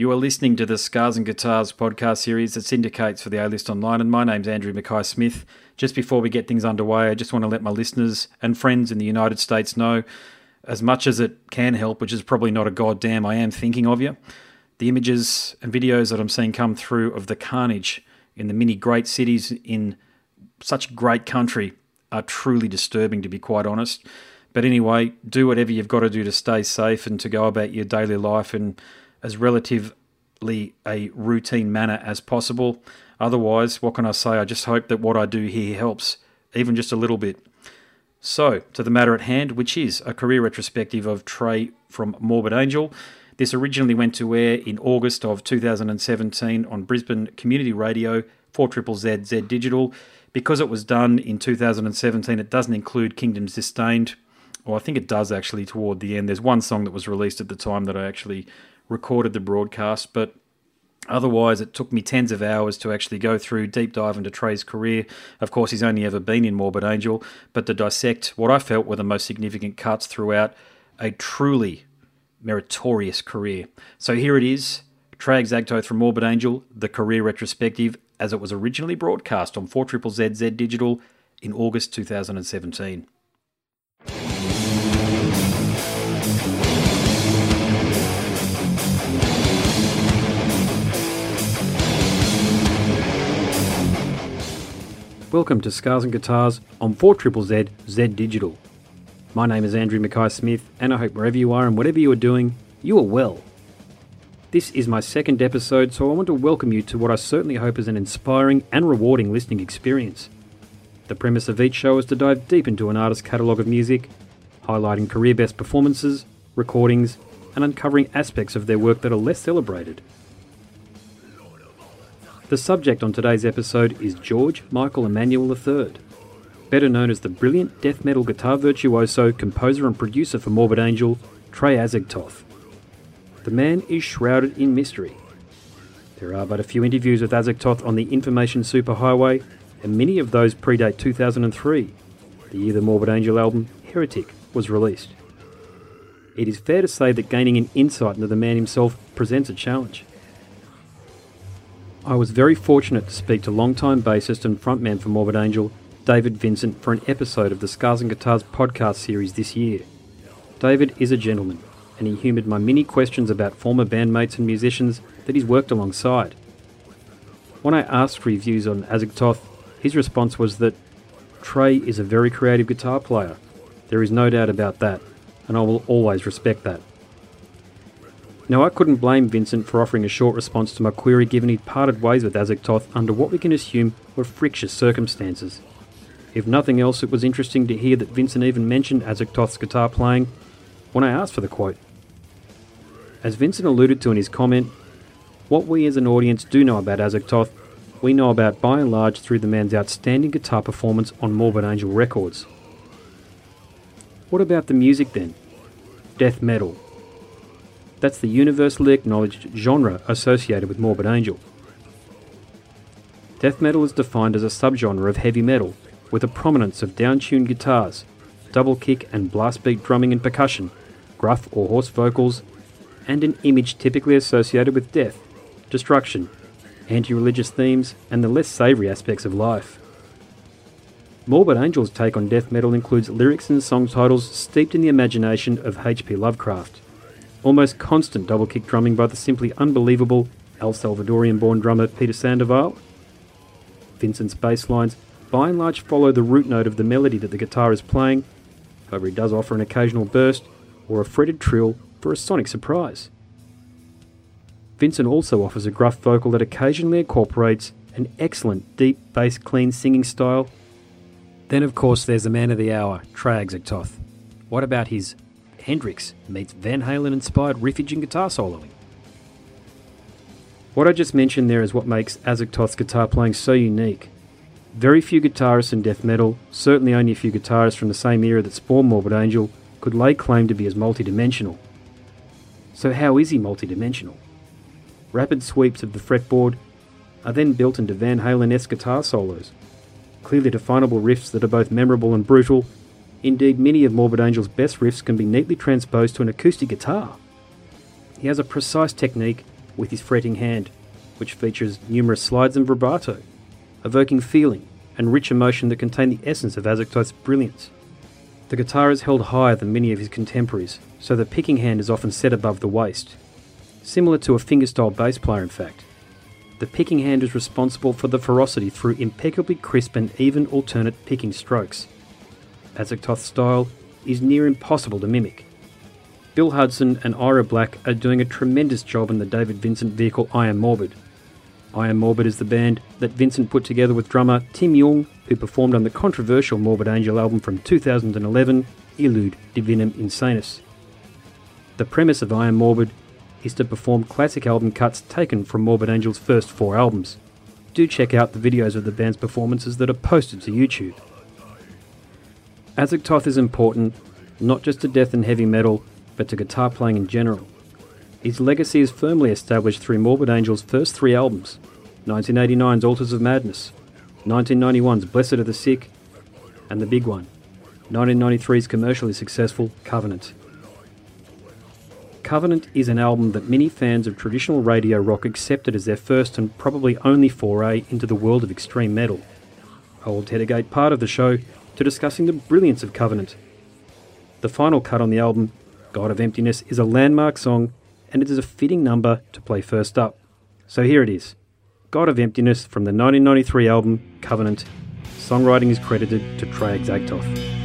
You are listening to the Scars and Guitars podcast series that syndicates for the A List Online, and my name's Andrew Mackay Smith. Just before we get things underway, I just want to let my listeners and friends in the United States know, as much as it can help, which is probably not a goddamn, I am thinking of you. The images and videos that I'm seeing come through of the carnage in the many great cities in such great country are truly disturbing, to be quite honest. But anyway, do whatever you've got to do to stay safe and to go about your daily life in as relatively a routine manner as possible. Otherwise, what can I say? I just hope that what I do here helps, even just a little bit. So, to the matter at hand, which is a career retrospective of Trey from Morbid Angel. This originally went to air in August of 2017 on Brisbane Community Radio, 4 Z Z Digital. Because it was done in 2017, it doesn't include Kingdoms Disdained. Well, I think it does actually toward the end. There's one song that was released at the time that I actually recorded the broadcast, but Otherwise, it took me tens of hours to actually go through, deep dive into Trey's career. Of course, he's only ever been in Morbid Angel, but to dissect what I felt were the most significant cuts throughout a truly meritorious career. So here it is Trey Azagthoth from Morbid Angel, the career retrospective, as it was originally broadcast on 4 ZZ Digital in August 2017. Welcome to Scars and Guitars on 4 Z Z Digital. My name is Andrew Mackay Smith, and I hope wherever you are and whatever you are doing, you are well. This is my second episode, so I want to welcome you to what I certainly hope is an inspiring and rewarding listening experience. The premise of each show is to dive deep into an artist's catalogue of music, highlighting career best performances, recordings, and uncovering aspects of their work that are less celebrated. The subject on today's episode is George Michael Emanuel III, better known as the brilliant death metal guitar virtuoso, composer, and producer for Morbid Angel, Trey Azagthoth. The man is shrouded in mystery. There are but a few interviews with Azagthoth on the Information Superhighway, and many of those predate 2003, the year the Morbid Angel album, Heretic, was released. It is fair to say that gaining an insight into the man himself presents a challenge. I was very fortunate to speak to longtime bassist and frontman for Morbid Angel, David Vincent, for an episode of the Scars and Guitars podcast series this year. David is a gentleman, and he humoured my many questions about former bandmates and musicians that he's worked alongside. When I asked for reviews on Azagthoth, his response was that Trey is a very creative guitar player. There is no doubt about that, and I will always respect that. Now, I couldn't blame Vincent for offering a short response to my query given he'd parted ways with Azagthoth under what we can assume were frictious circumstances. If nothing else, it was interesting to hear that Vincent even mentioned Azagthoth's guitar playing when I asked for the quote. As Vincent alluded to in his comment, what we as an audience do know about Azagthoth, we know about by and large through the man's outstanding guitar performance on Morbid Angel Records. What about the music then? Death metal, that's the universally acknowledged genre associated with Morbid Angel. Death metal is defined as a subgenre of heavy metal, with a prominence of down-tuned guitars, double kick and blast beat drumming and percussion, gruff or hoarse vocals, and an image typically associated with death, destruction, anti-religious themes, and the less savoury aspects of life. Morbid Angel's take on death metal includes lyrics and song titles steeped in the imagination of H.P. Lovecraft almost constant double kick drumming by the simply unbelievable El Salvadorian born drummer Peter Sandoval. Vincent's bass lines by and large follow the root note of the melody that the guitar is playing, however, he does offer an occasional burst or a fretted trill for a sonic surprise. Vincent also offers a gruff vocal that occasionally incorporates an excellent deep bass clean singing style. Then, of course, there's the man of the hour, Trey Azagthoth. What about his Hendrix meets Van Halen inspired riffage and guitar soloing. What I just mentioned there is what makes Azagthoth's guitar playing so unique. Very few guitarists in death metal, certainly only a few guitarists from the same era that spawned Morbid Angel, could lay claim to be as multidimensional. So, how is he multidimensional? Rapid sweeps of the fretboard are then built into Van Halen esque guitar solos, clearly definable riffs that are both memorable and brutal, Indeed, many of Morbid Angel's best riffs can be neatly transposed to an acoustic guitar. He has a precise technique, with his fretting hand, which features numerous slides and vibrato, evoking feeling and rich emotion that contain the essence of Azagthoth's brilliance. The guitar is held higher than many of his contemporaries, so the picking hand is often set above the waist, similar to a fingerstyle bass player in fact. The picking hand is responsible for the ferocity through impeccably crisp and even alternate picking strokes. Azagthoth's style is near impossible to mimic. Bill Hudson and Ira Black are doing a tremendous job in the David Vincent vehicle I Am Morbid. I Am Morbid is the band that Vincent put together with drummer Tim Yeung, who performed on the controversial Morbid Angel album from 2011, Illud Divinum Insanus. The premise of I Am Morbid is to perform classic album cuts taken from Morbid Angel's first four albums. Do check out the videos of the band's performances that are posted to YouTube. Azagthoth is important, not just to death and heavy metal, but to guitar playing in general. His legacy is firmly established through Morbid Angel's first three albums 1989's Altars of Madness, 1991's Blessed of the Sick, and the big one, 1993's commercially successful Covenant. Covenant is an album that many fans of traditional radio rock accepted as their first and probably only foray into the world of extreme metal. I will dedicate part of the show to discussing the brilliance of Covenant. The final cut on the album, God of Emptiness, is a landmark song and it is a fitting number to play first up. So here it is God of Emptiness from the 1993 album Covenant. Songwriting is credited to Trey Azagthoth.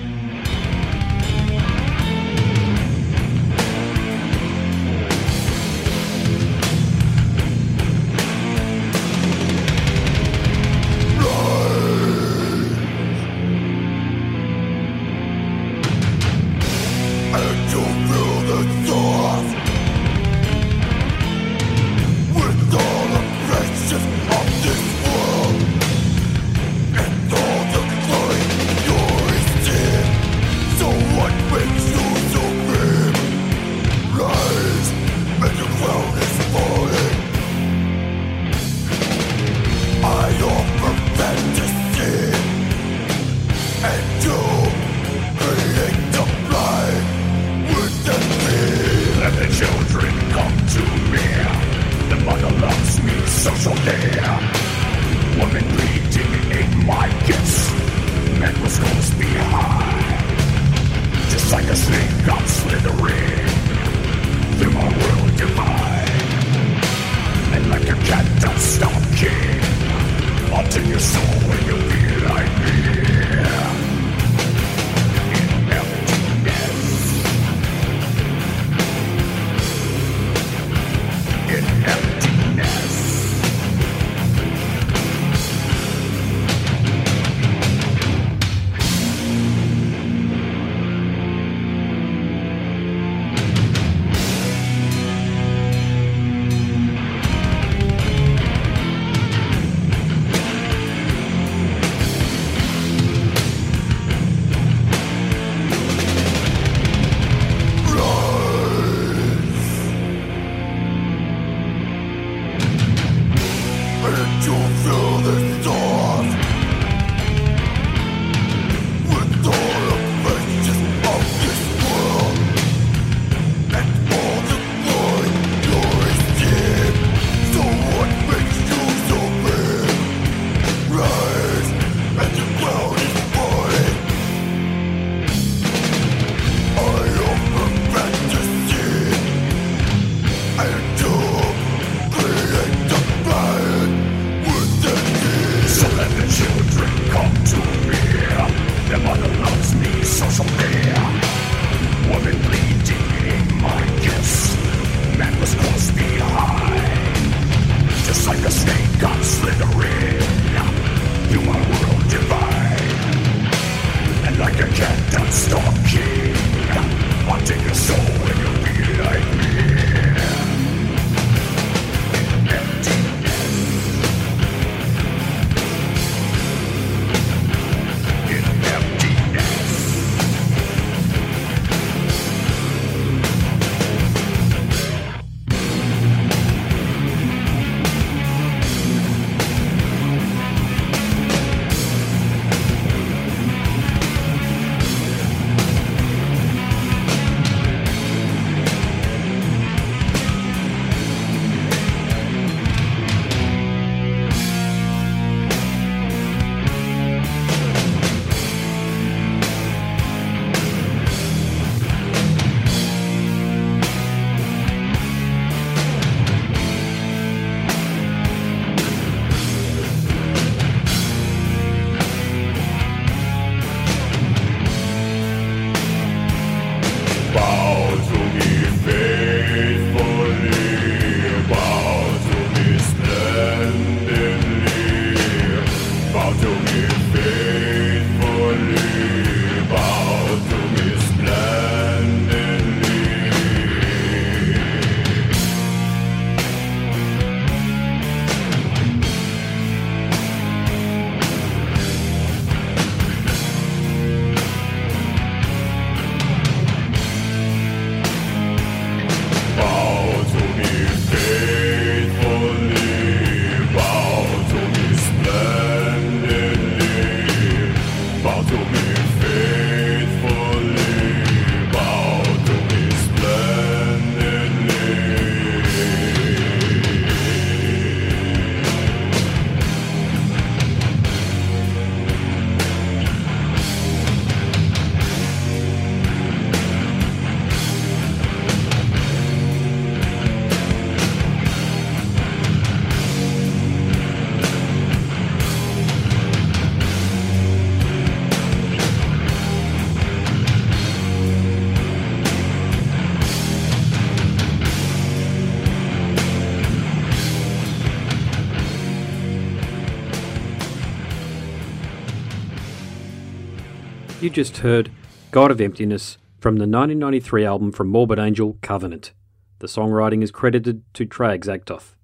Just heard God of Emptiness from the 1993 album from Morbid Angel, Covenant. The songwriting is credited to Trey Azagthoth.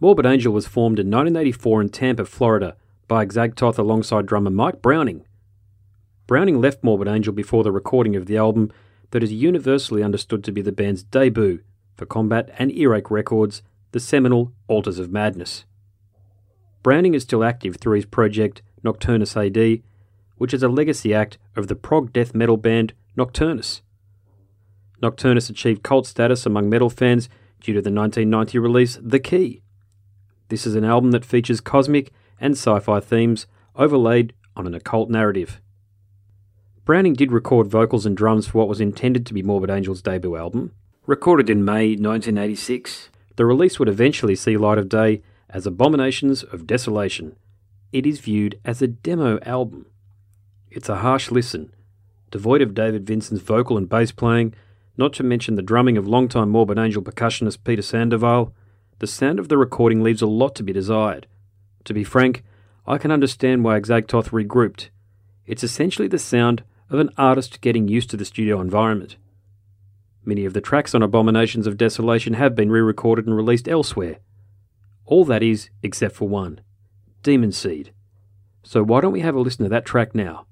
Morbid Angel was formed in 1984 in Tampa, Florida, by Azagthoth alongside drummer Mike Browning. Browning left Morbid Angel before the recording of the album that is universally understood to be the band's debut for Combat and Earache Records, the seminal Altars of Madness. Browning is still active through his project Nocturnus AD, which is a legacy act of the prog death metal band Nocturnus. Nocturnus achieved cult status among metal fans due to the 1990 release The Key. This is an album that features cosmic and sci fi themes overlaid on an occult narrative. Browning did record vocals and drums for what was intended to be Morbid Angel's debut album. Recorded in May 1986, the release would eventually see light of day as Abominations of Desolation. It is viewed as a demo album. It's a harsh listen, devoid of David Vincent's vocal and bass playing, not to mention the drumming of longtime Morbid Angel percussionist Peter Sandoval. The sound of the recording leaves a lot to be desired. To be frank, I can understand why Azagthoth regrouped. It's essentially the sound of an artist getting used to the studio environment. Many of the tracks on Abominations of Desolation have been re recorded and released elsewhere. All that is, except for one Demon Seed. So why don't we have a listen to that track now?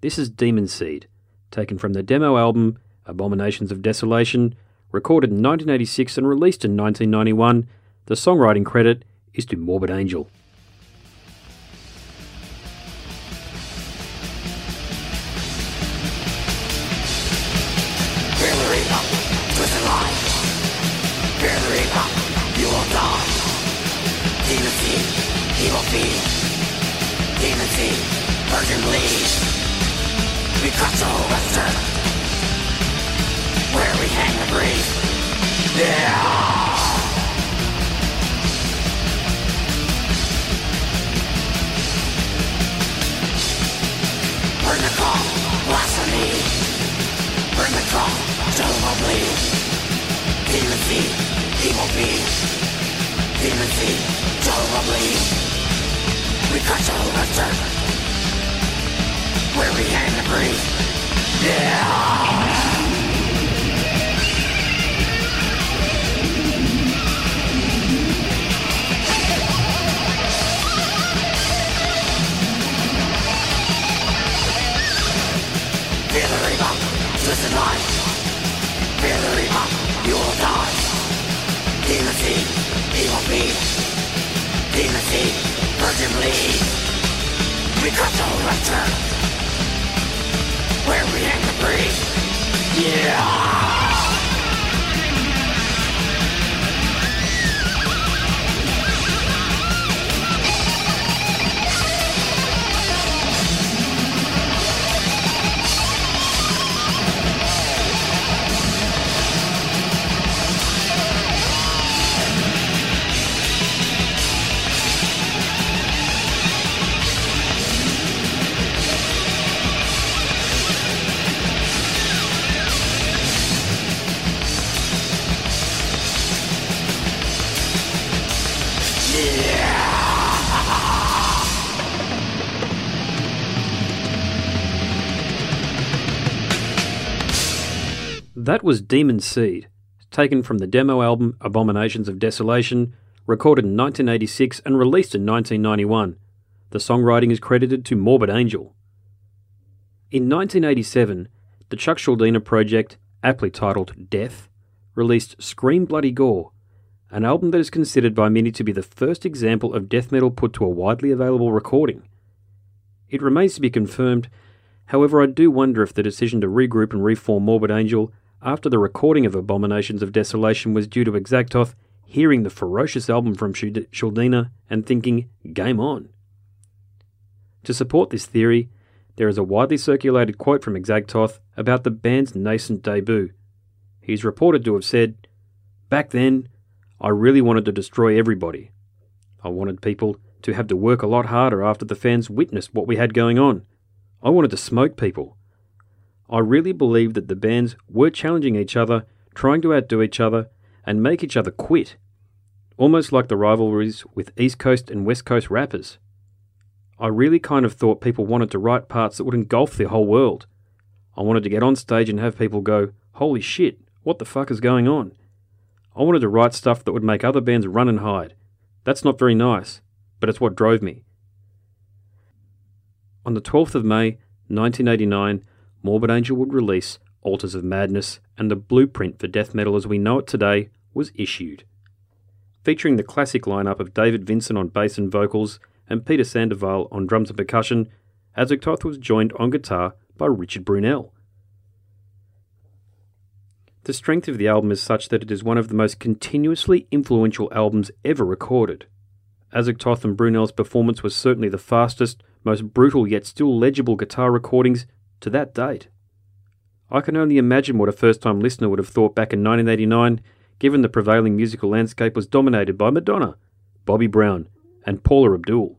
This is Demon Seed, taken from the demo album Abominations of Desolation, recorded in 1986 and released in 1991. The songwriting credit is to Morbid Angel. Western, where we hang and breathe. Yeah. Burn the call, blasphemy. Burn the call, Jehovah bleed. Demon seed, evil being. Demon seed, Jehovah bleed. We cut to western where we hang and breathe. Yeah. Feel the reaper, listen life. Feel the reaper, you will die. Demon seed, evil beast. Demon seed, virgin bleed. We cut the return where we hang the breeze. Yeah. That was Demon Seed, taken from the demo album Abominations of Desolation, recorded in 1986 and released in 1991. The songwriting is credited to Morbid Angel. In 1987, the Chuck Schuldiner project, aptly titled Death, released Scream Bloody Gore, an album that is considered by many to be the first example of death metal put to a widely available recording. It remains to be confirmed, however, I do wonder if the decision to regroup and reform Morbid Angel after the recording of Abominations of Desolation was due to Azagthoth hearing the ferocious album from Schuldiner and thinking, game on. To support this theory, there is a widely circulated quote from Azagthoth about the band's nascent debut. He is reported to have said, Back then, I really wanted to destroy everybody. I wanted people to have to work a lot harder after the fans witnessed what we had going on. I wanted to smoke people. I really believe that the bands were challenging each other, trying to outdo each other, and make each other quit. Almost like the rivalries with East Coast and West Coast rappers. I really kind of thought people wanted to write parts that would engulf the whole world. I wanted to get on stage and have people go, Holy shit, what the fuck is going on? I wanted to write stuff that would make other bands run and hide. That's not very nice, but it's what drove me. On the 12th of May, 1989, Morbid Angel would release Altars of Madness, and the blueprint for death metal as we know it today was issued. Featuring the classic lineup of David Vincent on bass and vocals and Peter Sandoval on drums and percussion, Azagthoth was joined on guitar by Richard Brunelle. The strength of the album is such that it is one of the most continuously influential albums ever recorded. Azagthoth and Brunelle's performance was certainly the fastest, most brutal yet still legible guitar recordings to that date. I can only imagine what a first time listener would have thought back in 1989, given the prevailing musical landscape was dominated by Madonna, Bobby Brown, and Paula Abdul.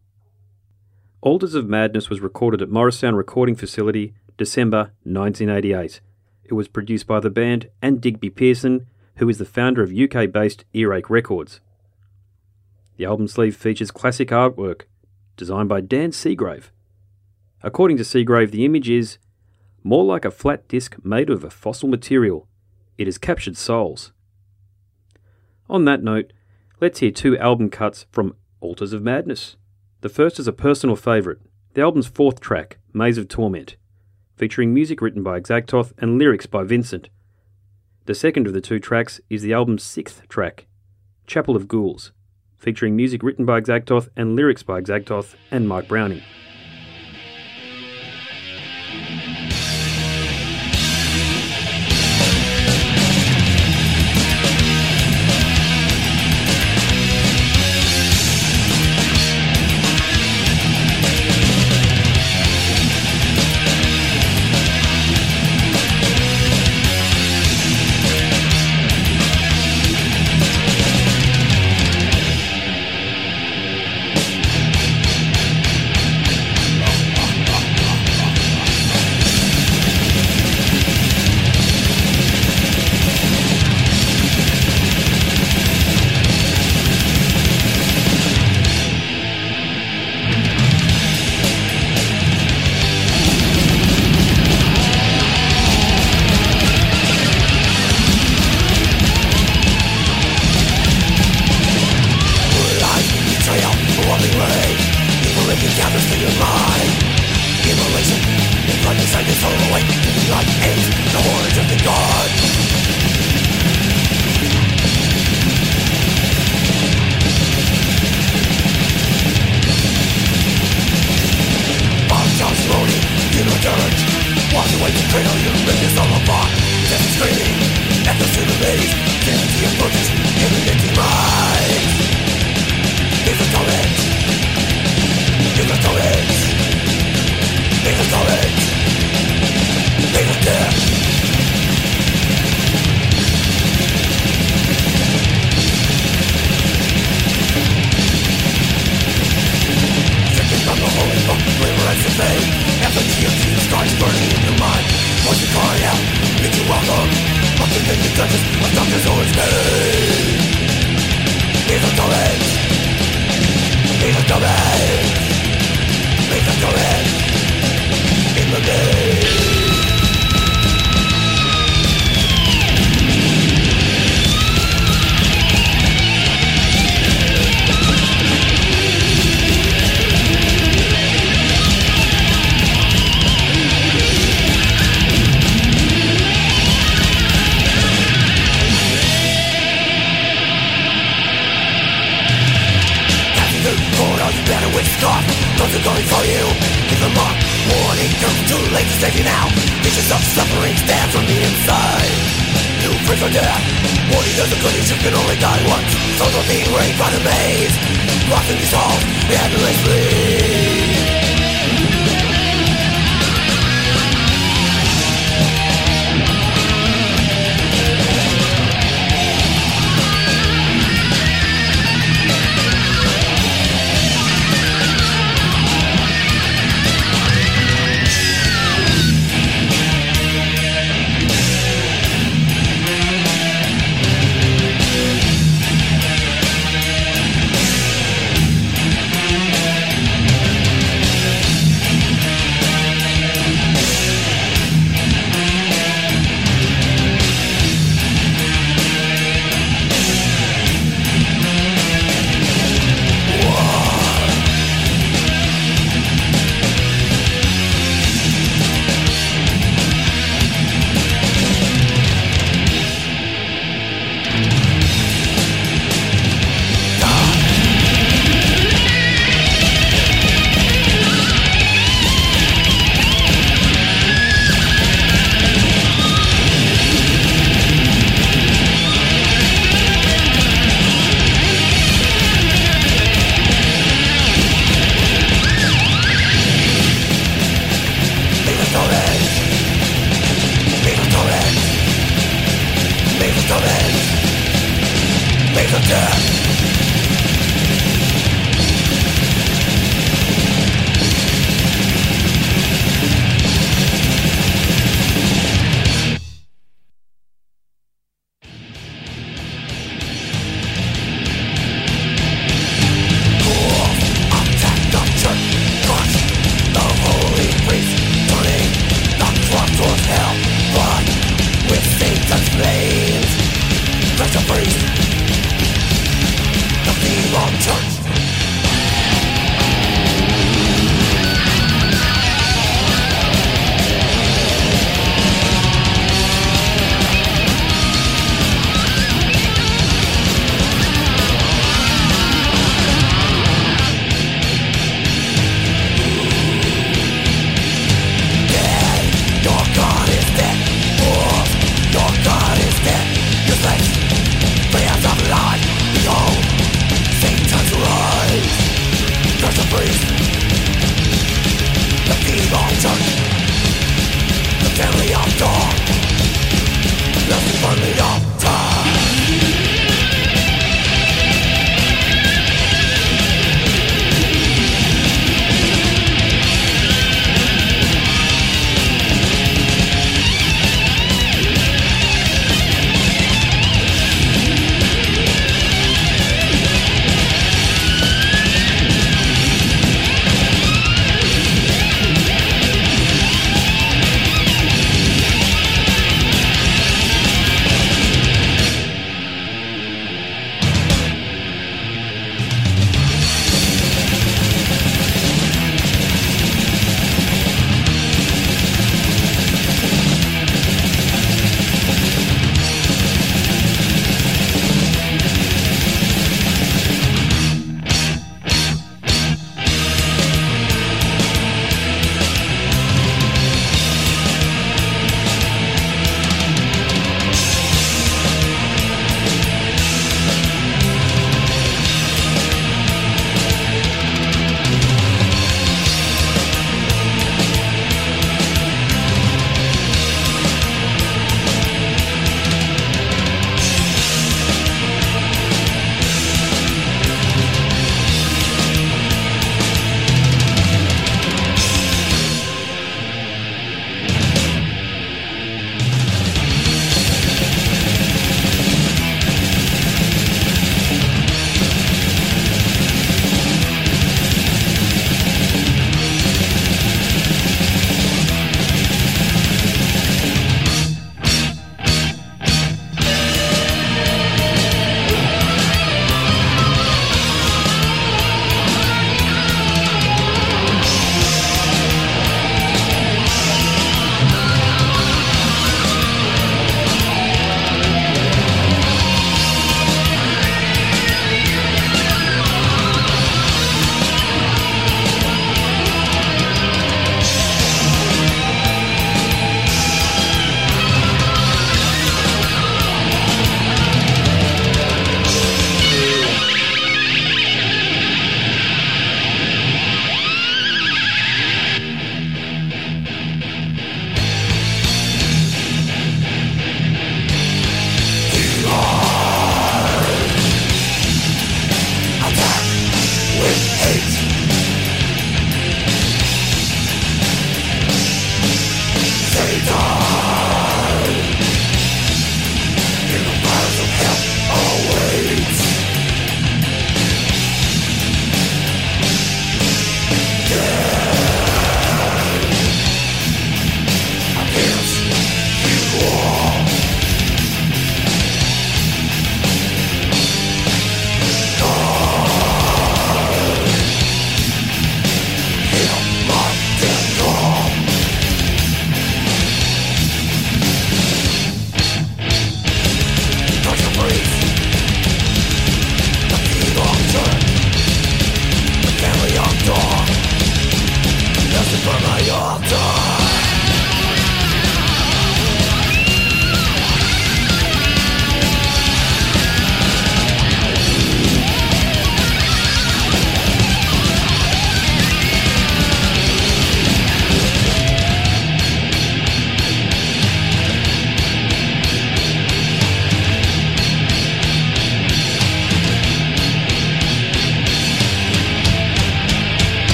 Altars of Madness was recorded at Morrisound Recording Facility, December 1988 it was produced by the band and Digby Pearson, who is the founder of UK based Earache Records. The album sleeve features classic artwork designed by Dan Seagrave. According to Seagrave, the image is more like a flat disc made of a fossil material. It has captured souls. On that note, let's hear two album cuts from Altars of Madness. The first is a personal favourite, the album's fourth track, Maze of Torment featuring music written by Azagthoth and lyrics by Vincent. The second of the two tracks is the album's sixth track, Chapel of Ghouls, featuring music written by Azagthoth and lyrics by Azagthoth and Mike Browning.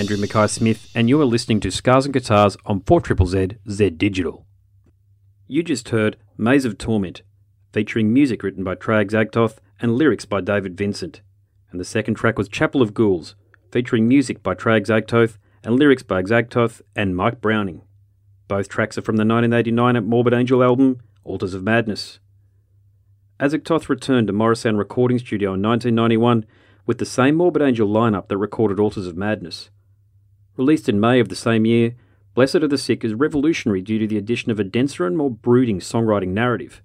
Andrew Mackay Smith, and you are listening to Scars and Guitars on 4ZZZ Z Digital. You just heard Maze of Torment, featuring music written by Trey Azagthoth and lyrics by David Vincent. And the second track was Chapel of Ghouls, featuring music by Trey Azagthoth and lyrics by Azagthoth and Mike Browning. Both tracks are from the 1989 Morbid Angel album, Altars of Madness. Azagthoth returned to Morrisound Recording Studio in 1991 with the same Morbid Angel lineup that recorded Altars of Madness. Released in May of the same year, Blessed of the Sick is revolutionary due to the addition of a denser and more brooding songwriting narrative.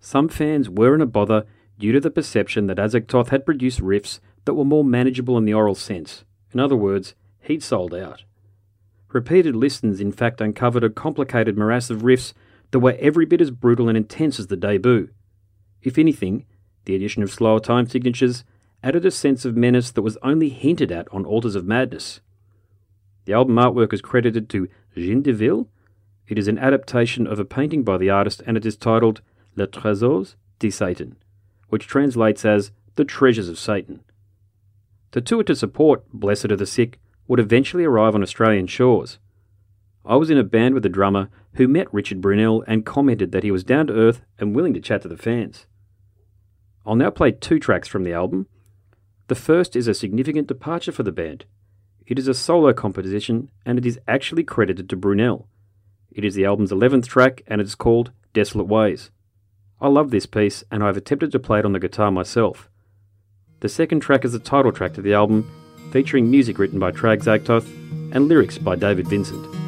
Some fans were in a bother due to the perception that Azagthoth had produced riffs that were more manageable in the oral sense. In other words, he'd sold out. Repeated listens, in fact, uncovered a complicated morass of riffs that were every bit as brutal and intense as the debut. If anything, the addition of slower time signatures added a sense of menace that was only hinted at on Altars of Madness. The album artwork is credited to Jean Delville. It is an adaptation of a painting by the artist and it is titled Les Trésors de Satan, which translates as The Treasures of Satan. The tour to support Blessed of the Sick would eventually arrive on Australian shores. I was in a band with a drummer who met Richard Brunelle and commented that he was down to earth and willing to chat to the fans. I'll now play two tracks from the album the first is a significant departure for the band. It is a solo composition and it is actually credited to Brunelle. It is the album's 11th track and it is called Desolate Ways. I love this piece and I've attempted to play it on the guitar myself. The second track is the title track to the album, featuring music written by Trey Azagthoth and lyrics by David Vincent.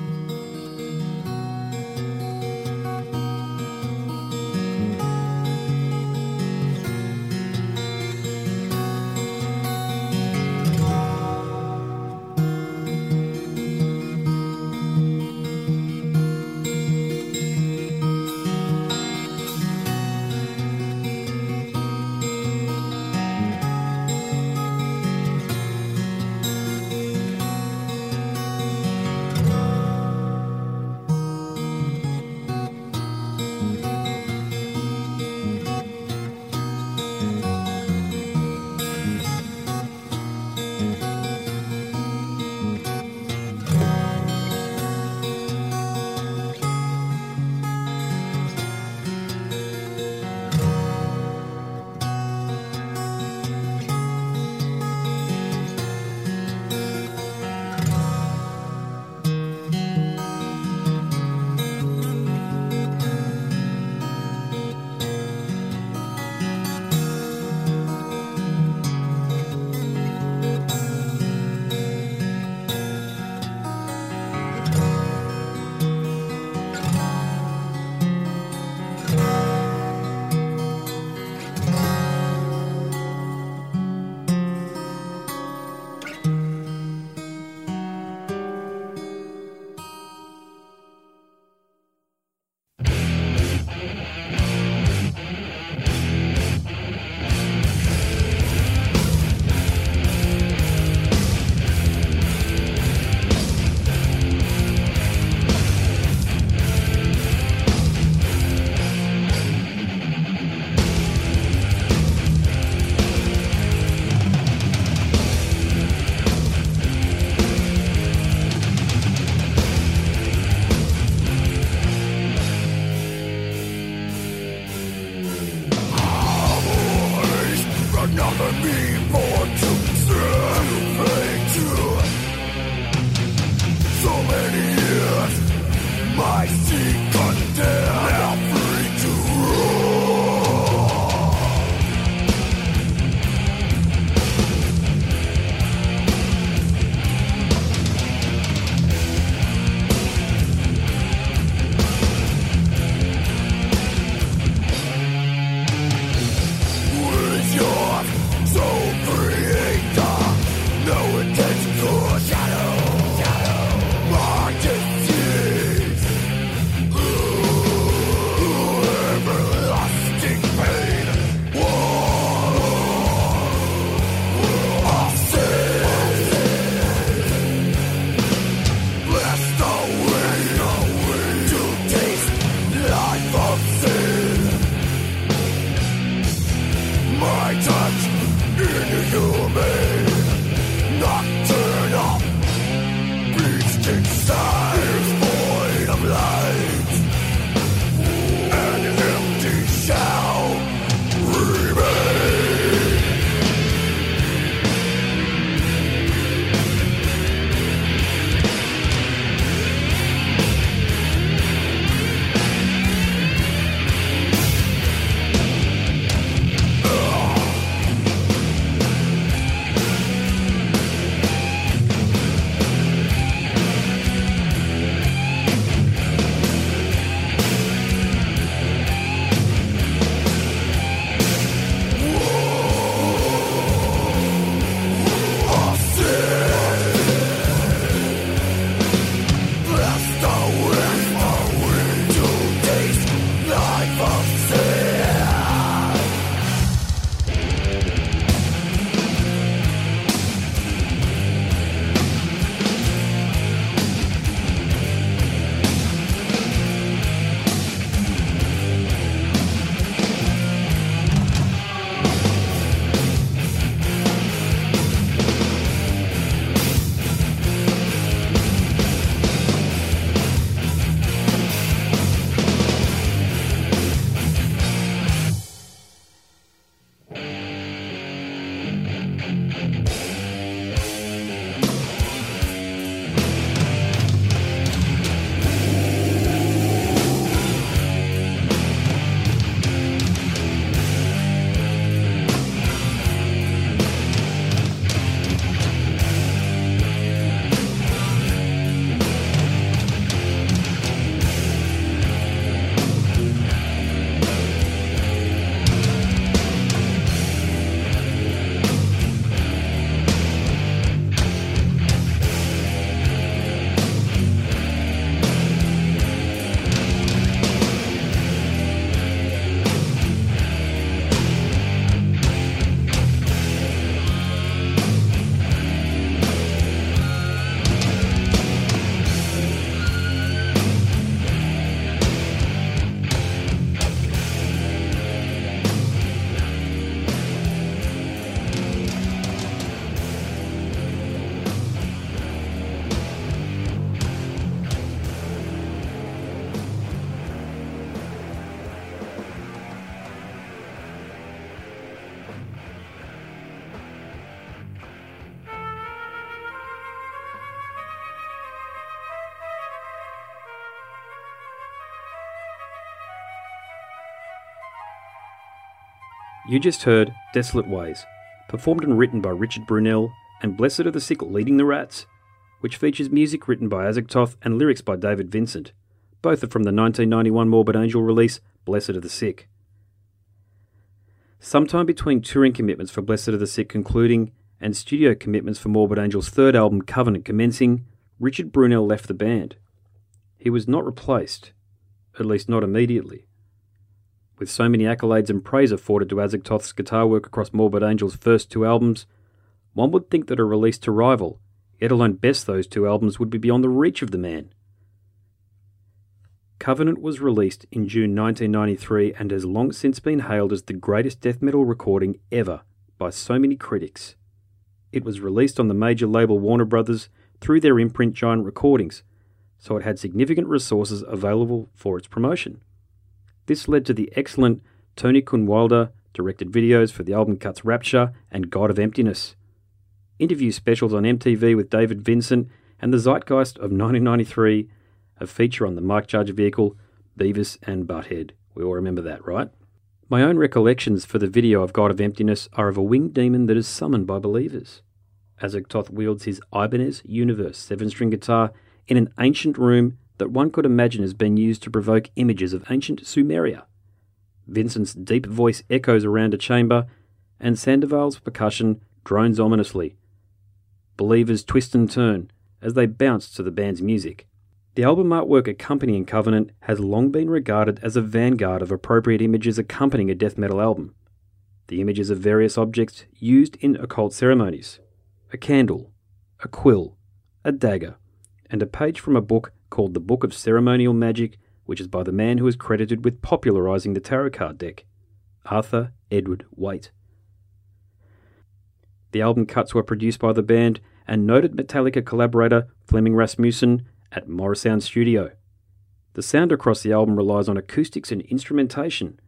You just heard Desolate Ways, performed and written by Richard Brunelle and Blessed are the Sick Leading the Rats, which features music written by Azagthoth and lyrics by David Vincent. Both are from the 1991 Morbid Angel release, Blessed are the Sick. Sometime between touring commitments for Blessed are the Sick concluding and studio commitments for Morbid Angel's third album, Covenant, commencing, Richard Brunelle left the band. He was not replaced, at least not immediately. With so many accolades and praise afforded to Azagthoth's guitar work across Morbid Angel's first two albums, one would think that a release to rival, yet alone best those two albums, would be beyond the reach of the man. Covenant was released in June 1993 and has long since been hailed as the greatest death metal recording ever by so many critics. It was released on the major label Warner Brothers through their imprint Giant Recordings, so it had significant resources available for its promotion. This led to the excellent Tony Kunewalder directed videos for the album cuts Rapture and God of Emptiness, interview specials on MTV with David Vincent, and the Zeitgeist of 1993, a feature on the Mike Judge vehicle Beavis and Butthead. We all remember that, right? My own recollections for the video of God of Emptiness are of a winged demon that is summoned by believers. Azagthoth wields his Ibanez Universe seven string guitar in an ancient room that one could imagine has been used to provoke images of ancient Sumeria. Vincent's deep voice echoes around a chamber, and Sandoval's percussion drones ominously. Believers twist and turn as they bounce to the band's music. The album artwork accompanying Covenant has long been regarded as a vanguard of appropriate images accompanying a death metal album. The images of various objects used in occult ceremonies a candle, a quill, a dagger, and a page from a book called The Book of Ceremonial Magic, which is by the man who is credited with popularizing the tarot card deck, Arthur Edward Waite. The album cuts were produced by the band and noted Metallica collaborator Flemming Rasmussen at Morrisound Studio. The sound across the album relies on acoustics and instrumentation.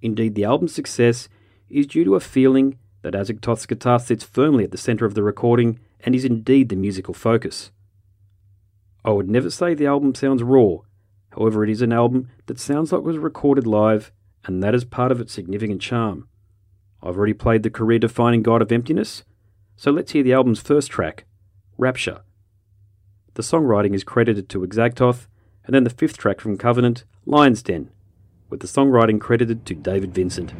Indeed, the album's success is due to a feeling that Azagthoth's guitar sits firmly at the center of the recording and is indeed the musical focus. I would never say the album sounds raw, however, it is an album that sounds like it was recorded live, and that is part of its significant charm. I've already played the career defining God of Emptiness, so let's hear the album's first track, Rapture. The songwriting is credited to Azagthoth, and then the fifth track from Covenant, Lion's Den, with the songwriting credited to David Vincent.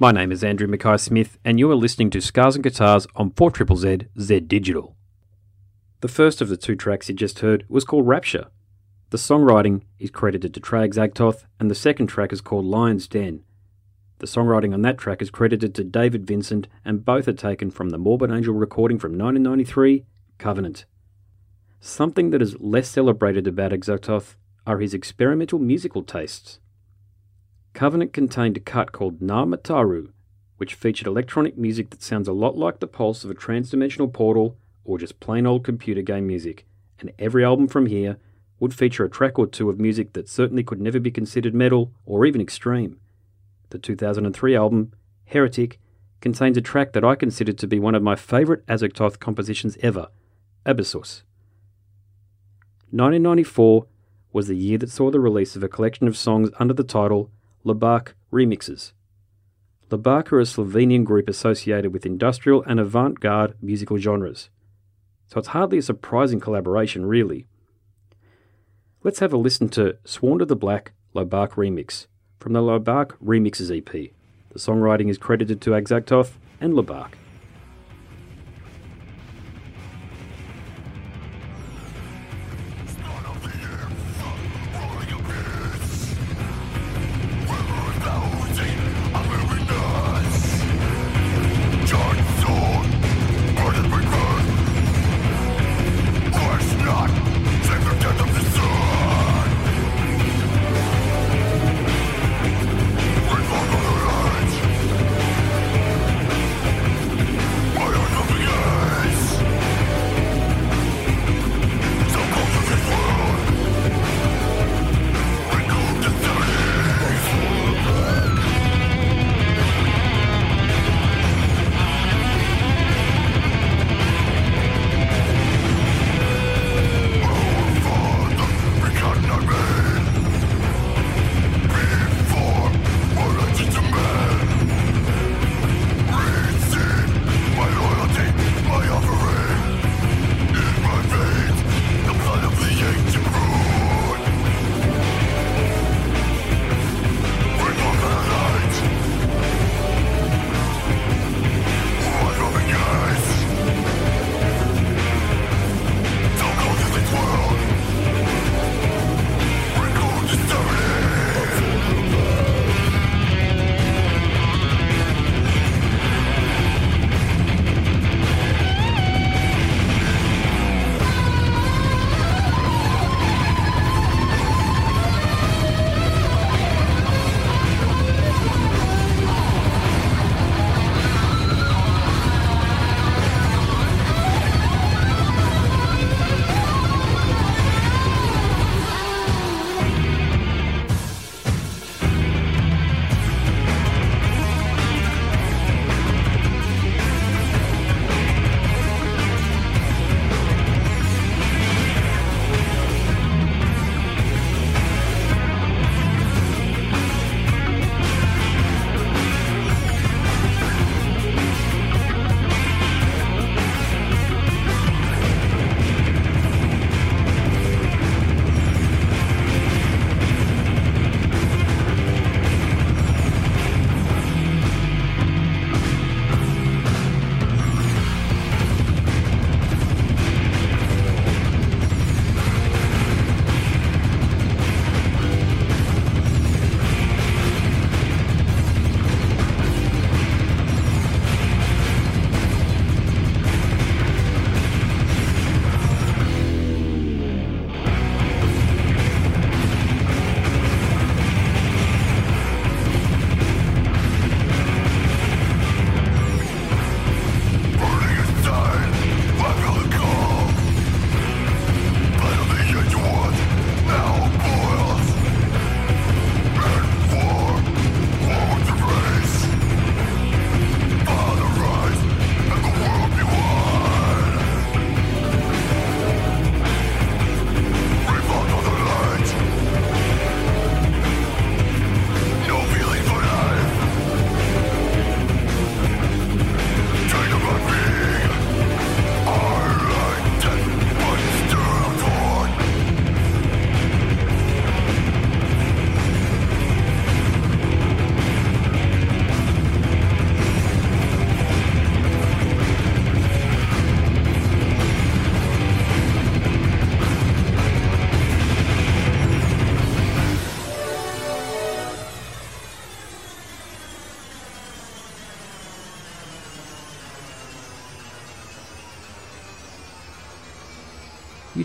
My name is Andrew Mackay Smith, and you are listening to Scars and Guitars on 4ZZZ Z Digital. The first of the two tracks you just heard was called Rapture. The songwriting is credited to Trey Azagthoth, and the second track is called Lion's Den. The songwriting on that track is credited to David Vincent, and both are taken from the Morbid Angel recording from 1993, Covenant. Something that is less celebrated about Azagthoth are his experimental musical tastes. Covenant contained a cut called Nar Mattaru, which featured electronic music that sounds a lot like the pulse of a transdimensional portal or just plain old computer game music, and every album from here would feature a track or two of music that certainly could never be considered metal or even extreme. The 2003 album, Heretic, contains a track that I consider to be one of my favourite Azagthoth compositions ever, Abyssous. 1994 was the year that saw the release of a collection of songs under the title Laibach Remixes. Laibach are a Slovenian group associated with industrial and avant garde musical genres. So it's hardly a surprising collaboration, really. Let's have a listen to Sworn to the Black Laibach Remix from the Laibach Remixes EP. The songwriting is credited to Azagthoth and Laibach.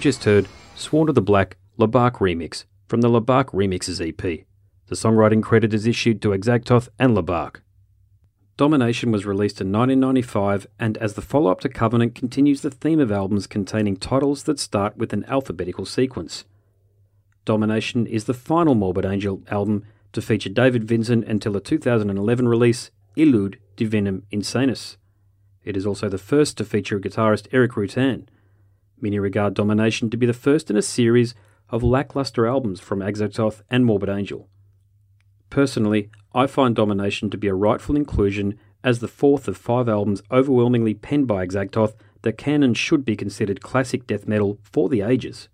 Just heard Sworn to the Black Laibach Remix from the Laibach Remixes EP. The songwriting credit is issued to Azagthoth and Laibach. Domination was released in 1995 and, as the follow up to Covenant, continues the theme of albums containing titles that start with an alphabetical sequence. Domination is the final Morbid Angel album to feature David Vincent until a 2011 release, Illud Divinum Insanus. It is also the first to feature guitarist Erik Rutan. Many regard Domination to be the first in a series of lackluster albums from Azagthoth and Morbid Angel. Personally, I find Domination to be a rightful inclusion as the fourth of five albums overwhelmingly penned by Azagthoth that can and should be considered classic death metal for the ages.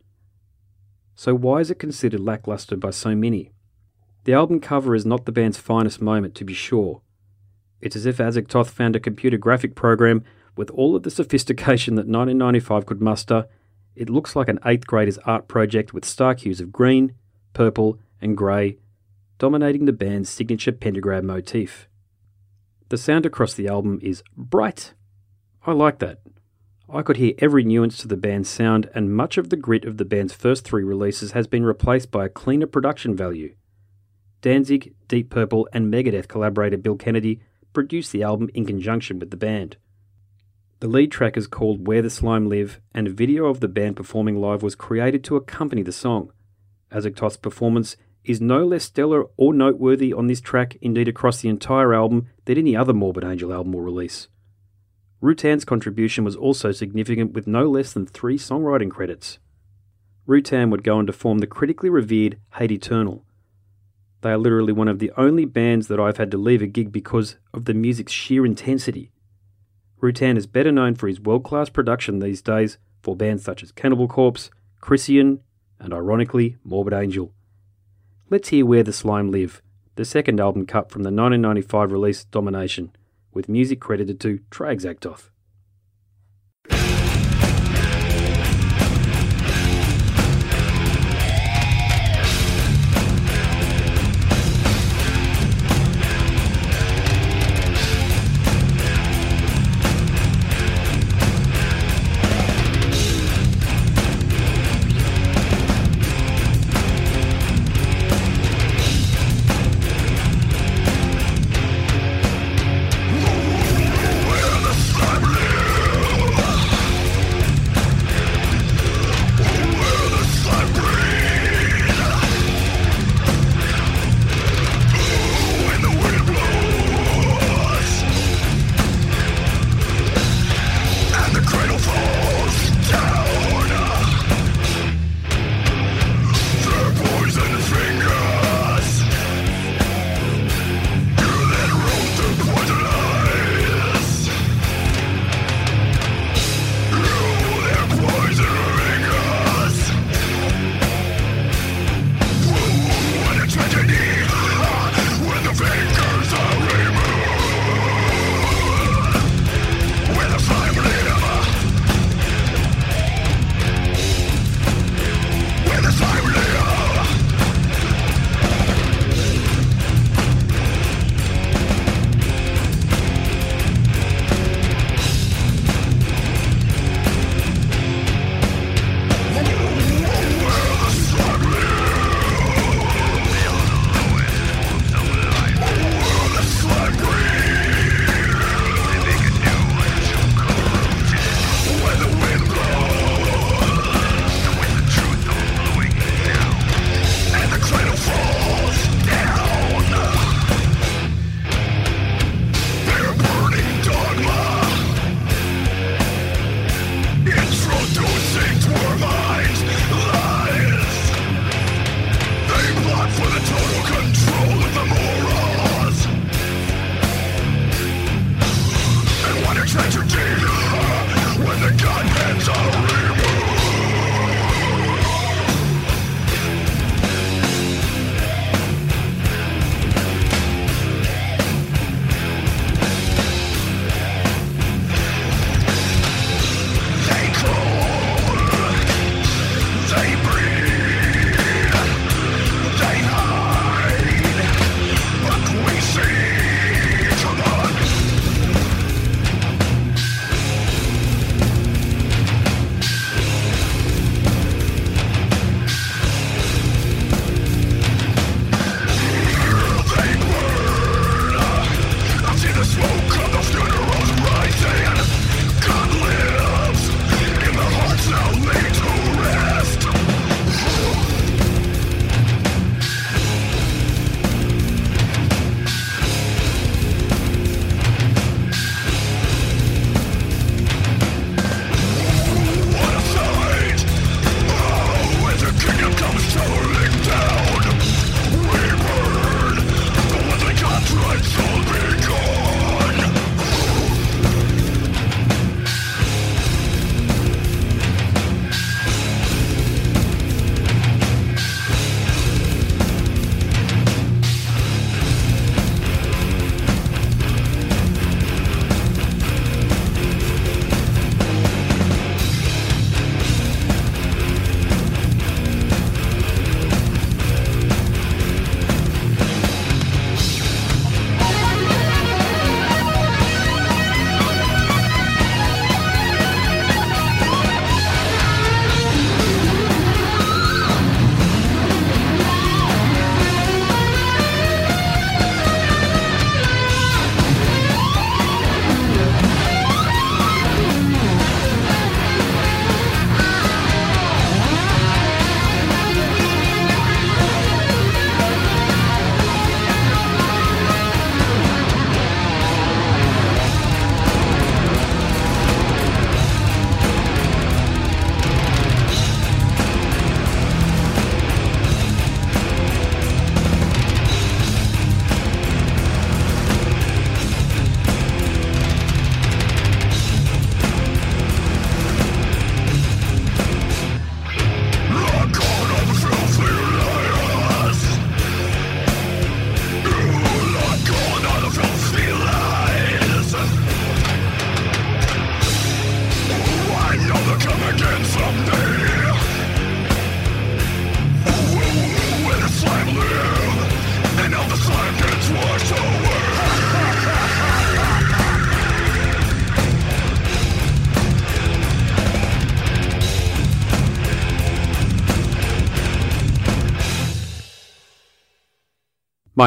So, why is it considered lackluster by so many? The album cover is not the band's finest moment, to be sure. It's as if Azagthoth found a computer graphic program with all of the sophistication that 1995 could muster. It looks like an 8th grader's art project with stark hues of green, purple, and grey dominating the band's signature pentagram motif. The sound across the album is bright. I like that. I could hear every nuance to the band's sound, and much of the grit of the band's first three releases has been replaced by a cleaner production value. Danzig, Deep Purple, and Megadeth collaborator Bill Kennedy produced the album in conjunction with the band. The lead track is called Where the Slime Live, and a video of the band performing live was created to accompany the song. Azagthoth's performance is no less stellar or noteworthy on this track, indeed across the entire album, than any other Morbid Angel album or release. Rutan's contribution was also significant with no less than three songwriting credits. Rutan would go on to form the critically revered Hate Eternal. They are literally one of the only bands that I've had to leave a gig because of the music's sheer intensity. Rutan is better known for his world class production these days for bands such as Cannibal Corpse, Krisiun, and ironically, Morbid Angel. Let's hear Where the Slime Live, the second album cut from the 1995 release Domination, with music credited to Trey Azagthoth.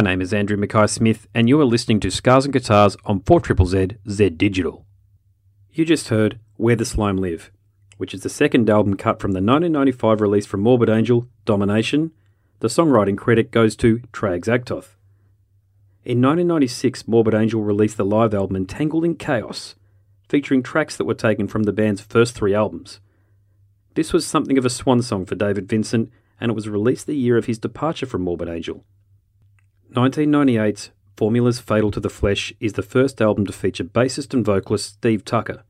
My name is Andrew Mackay Smith, and you are listening to Scars and Guitars on 4ZZZ Z Digital. You just heard Where the Slime Live, which is the second album cut from the 1995 release from Morbid Angel, Domination. The songwriting credit goes to Trey Azagthoth. In 1996, Morbid Angel released the live album Entangled in Chaos, featuring tracks that were taken from the band's first three albums. This was something of a swan song for David Vincent, and it was released the year of his departure from Morbid Angel. 1998's Formula's Fatal to the Flesh is the first album to feature bassist and vocalist Steve Tucker.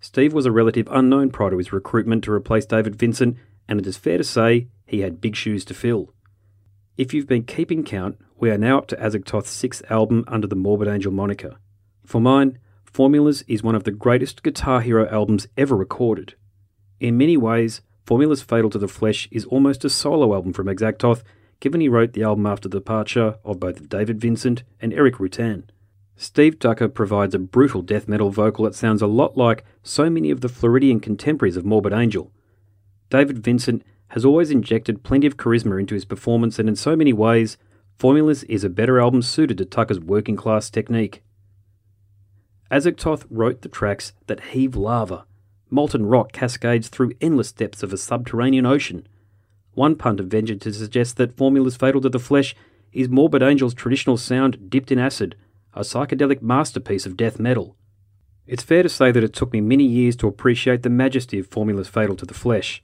Steve was a relative unknown prior to his recruitment to replace David Vincent, and it is fair to say he had big shoes to fill. If you've been keeping count, we are now up to Azagthoth's sixth album under the Morbid Angel moniker. For mine, Formulas is one of the greatest Guitar Hero albums ever recorded. In many ways, Formula's Fatal to the Flesh is almost a solo album from Azagthoth given he wrote the album after the departure of both David Vincent and Erik Rutan. Steve Tucker provides a brutal death metal vocal that sounds a lot like so many of the Floridian contemporaries of Morbid Angel. David Vincent has always injected plenty of charisma into his performance, and in so many ways, Formulas is a better album suited to Tucker's working class technique. Azagthoth wrote the tracks that heave lava. Molten rock cascades through endless depths of a subterranean ocean, one pundit ventured to suggest that Formula's Fatal to the Flesh is Morbid Angel's traditional sound dipped in acid, a psychedelic masterpiece of death metal. It's fair to say that it took me many years to appreciate the majesty of Formula's Fatal to the Flesh.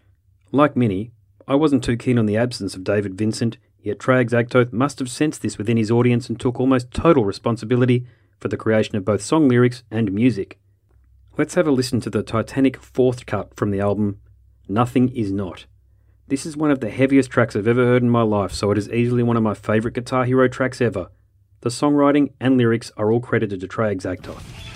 Like many, I wasn't too keen on the absence of David Vincent, yet Trey Azagthoth must have sensed this within his audience and took almost total responsibility for the creation of both song lyrics and music. Let's have a listen to the Titanic fourth cut from the album Nothing Is Not. This is one of the heaviest tracks I've ever heard in my life, so it is easily one of my favourite Guitar Hero tracks ever. The songwriting and lyrics are all credited to Trey Azagthoth.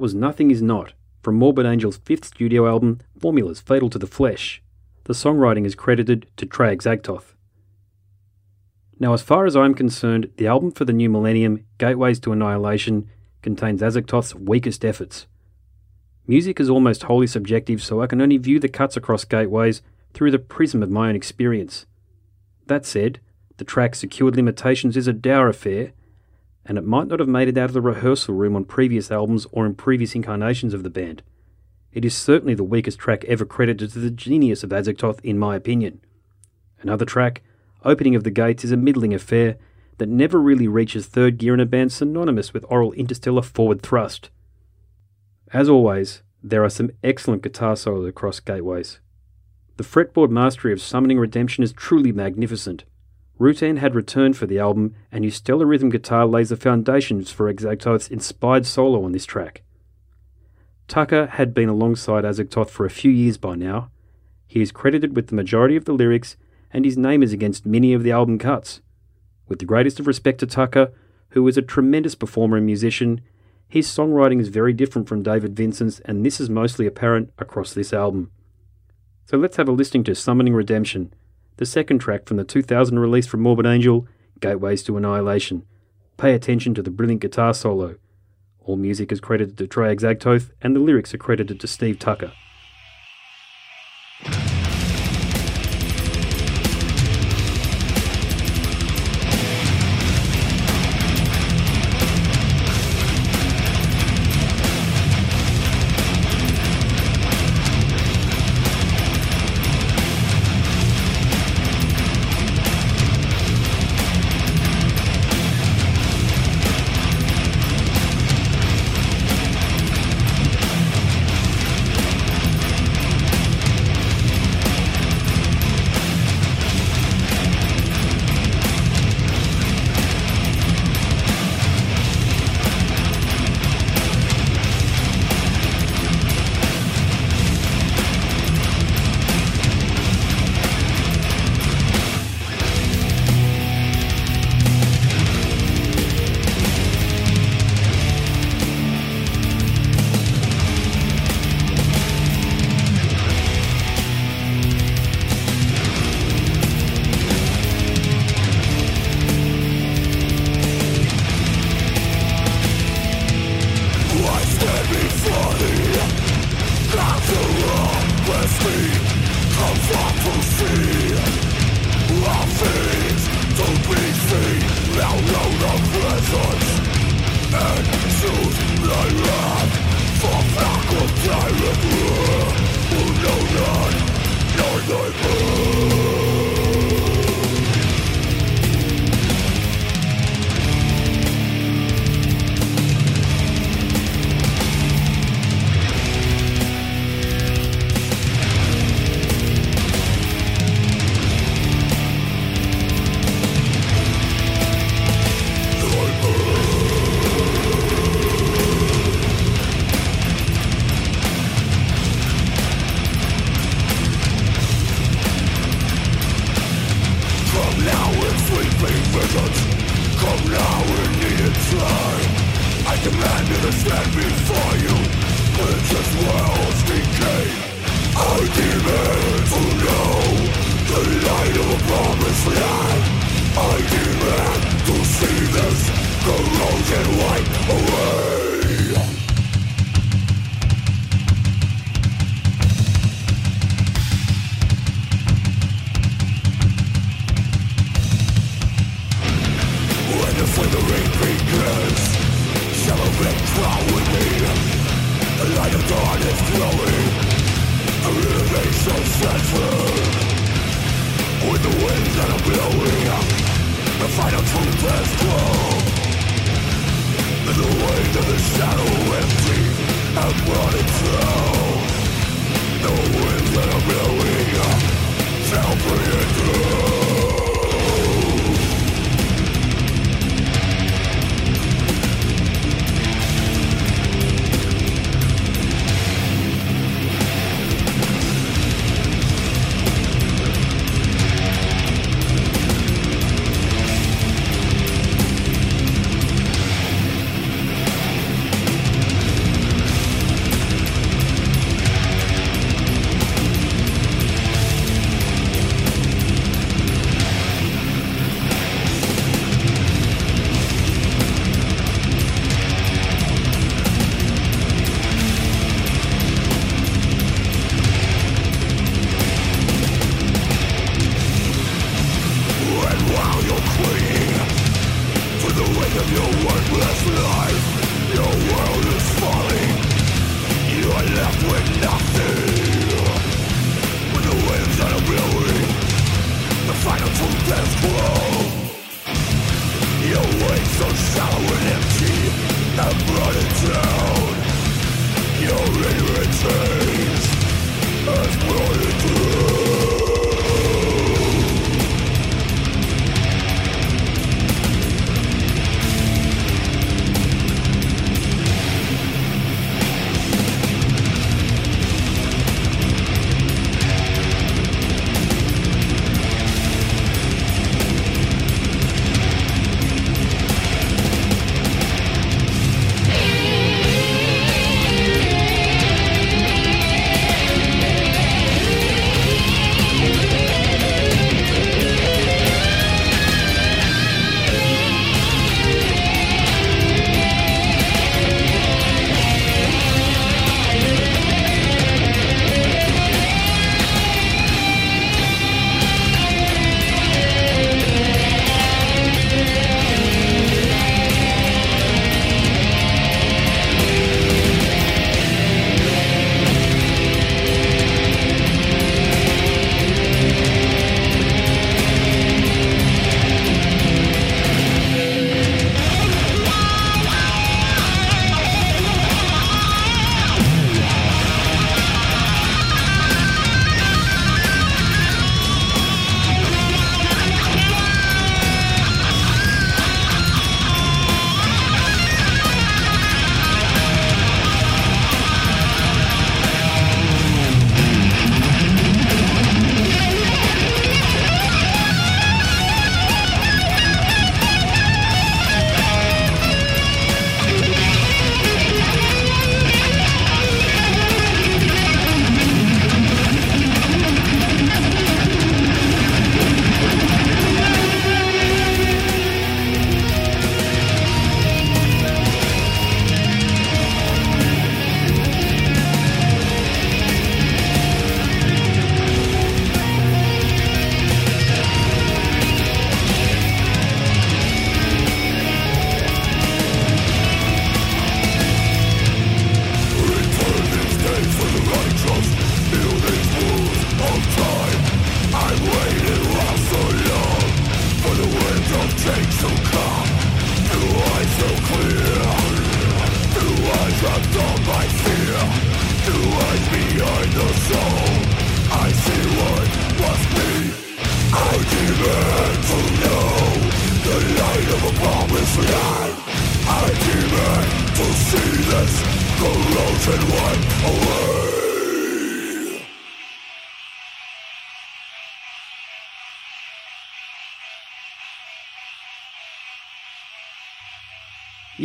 Was Nothing Is Not from Morbid Angel's fifth studio album, Formulas Fatal to the Flesh. The songwriting is credited to Trey Azagthoth. Now, as far as I'm concerned, the album for the new millennium, Gateways to Annihilation, contains Azagthoth's weakest efforts. Music is almost wholly subjective, so I can only view the cuts across Gateways through the prism of my own experience. That said, the track Secured Limitations is a dour affair, and it might not have made it out of the rehearsal room on previous albums or in previous incarnations of the band. It is certainly the weakest track ever credited to the genius of Azagthoth, in my opinion. Another track, Opening of the Gates, is a middling affair that never really reaches third gear in a band synonymous with aural interstellar forward thrust. As always, there are some excellent guitar solos across Gateways. The fretboard mastery of Summoning Redemption is truly magnificent. Rutan had returned for the album, and his stellar rhythm guitar lays the foundations for Azagthoth's inspired solo on this track. Tucker had been alongside Azagthoth for a few years by now. He is credited with the majority of the lyrics, and his name is against many of the album cuts. With the greatest of respect to Tucker, who is a tremendous performer and musician, his songwriting is very different from David Vincent's, and this is mostly apparent across this album. So let's have a listening to Summoning Redemption, the second track from the 2000 release from Morbid Angel, Gateways to Annihilation. Pay attention to the brilliant guitar solo. All music is credited to Trey Azagthoth, and the lyrics are credited to Steve Tucker.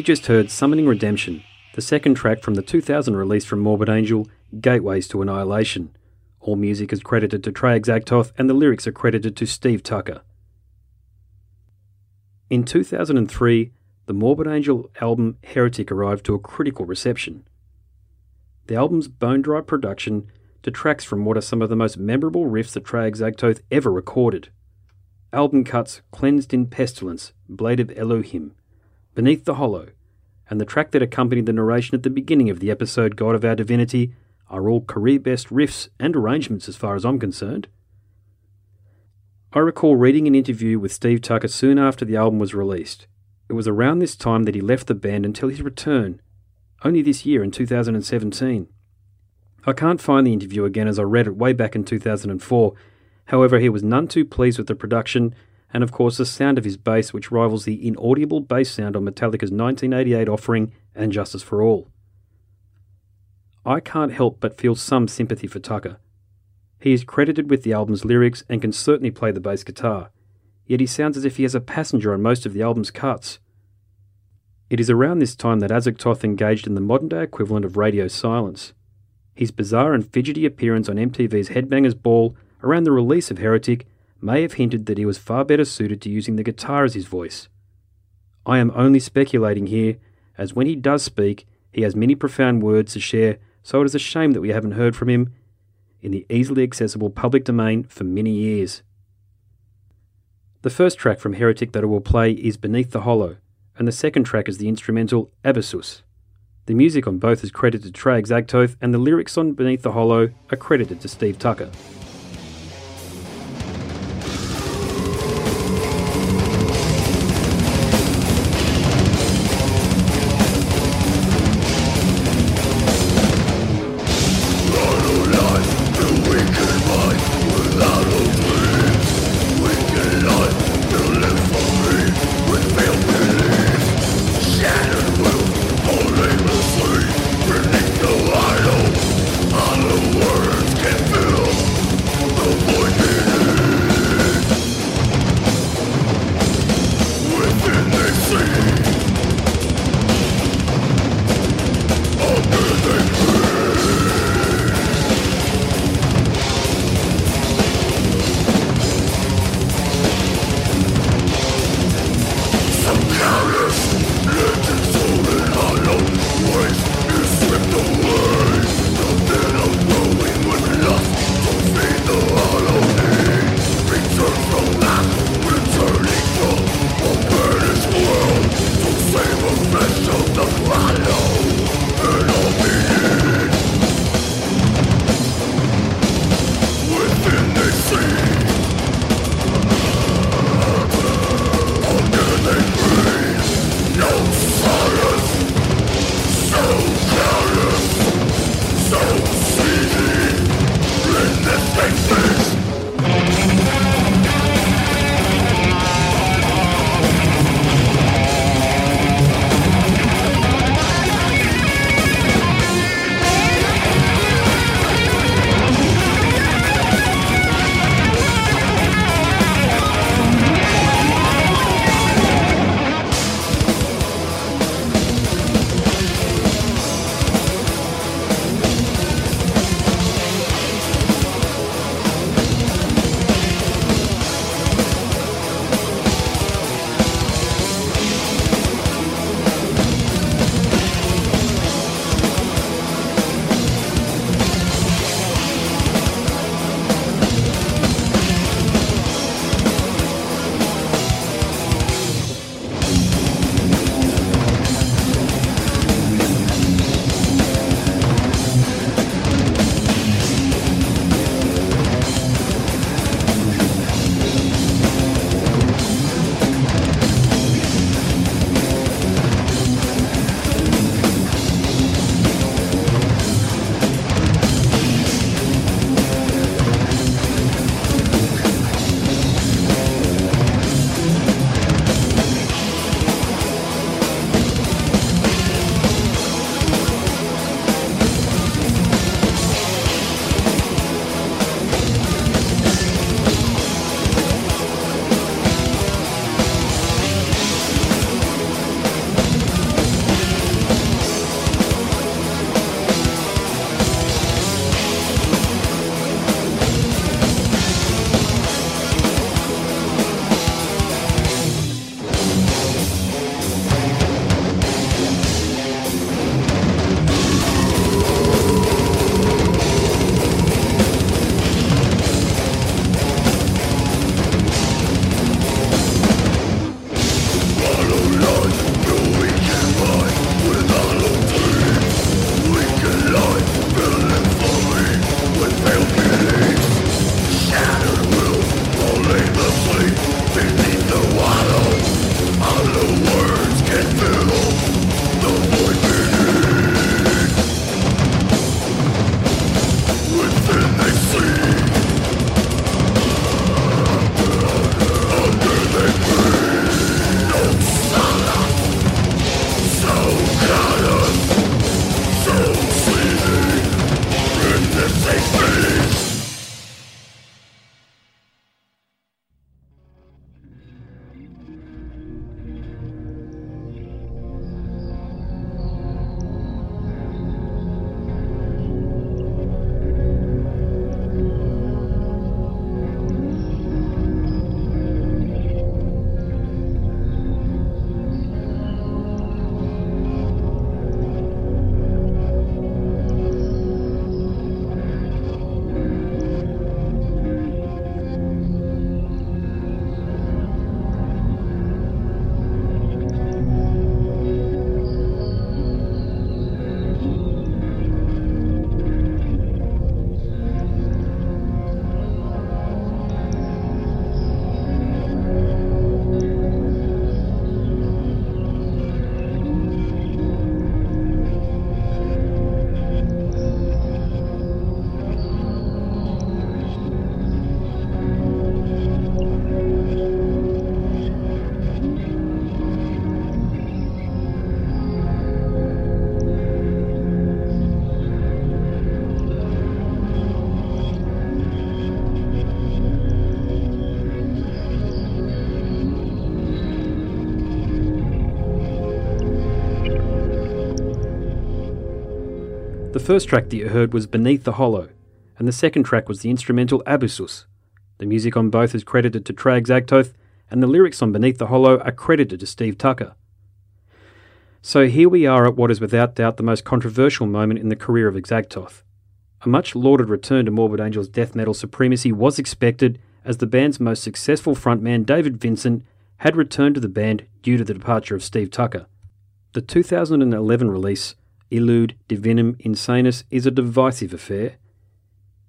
Just heard Summoning Redemption, the second track from the 2000 release from Morbid Angel, Gateways to Annihilation. All music is credited to Trey Azagthoth and the lyrics are credited to Steve Tucker. In 2003, the Morbid Angel album Heretic arrived to a critical reception. The album's bone dry production detracts from what are some of the most memorable riffs that Trey Azagthoth ever recorded. Album cuts Cleansed in Pestilence, Blade of Elohim, Beneath the Hollow, and the track that accompanied the narration at the beginning of the episode God of Our Divinity are all career best riffs and arrangements as far as I'm concerned. I recall reading an interview with Steve Tucker soon after the album was released. It was around this time that he left the band until his return, only this year in 2017. I can't find the interview again as I read it way back in 2004. However, he was none too pleased with the production and of course the sound of his bass, which rivals the inaudible bass sound on Metallica's 1988 offering And Justice for All. I can't help but feel some sympathy for Tucker. He is credited with the album's lyrics and can certainly play the bass guitar, yet he sounds as if he has a passenger on most of the album's cuts. It is around this time that Azagthoth engaged in the modern day equivalent of radio silence. His bizarre and fidgety appearance on MTV's Headbangers Ball around the release of Heretic may have hinted that he was far better suited to using the guitar as his voice. I am only speculating here, as when he does speak, he has many profound words to share, so it is a shame that we haven't heard from him in the easily accessible public domain for many years. The first track from Heretic that I will play is Beneath the Hollow, and the second track is the instrumental Abyssous. The music on both is credited to Trey Azagthoth, and the lyrics on Beneath the Hollow are credited to Steve Tucker. First track that you heard was Beneath the Hollow, and the second track was the instrumental Abyssous. The music on both is credited to Trey Azagthoth, and the lyrics on Beneath the Hollow are credited to Steve Tucker. So here we are at what is without doubt the most controversial moment in the career of Azagthoth. A much lauded return to Morbid Angel's death metal supremacy was expected as the band's most successful frontman David Vincent had returned to the band due to the departure of Steve Tucker. The 2011 release, Illud Divinum Insanus, is a divisive affair.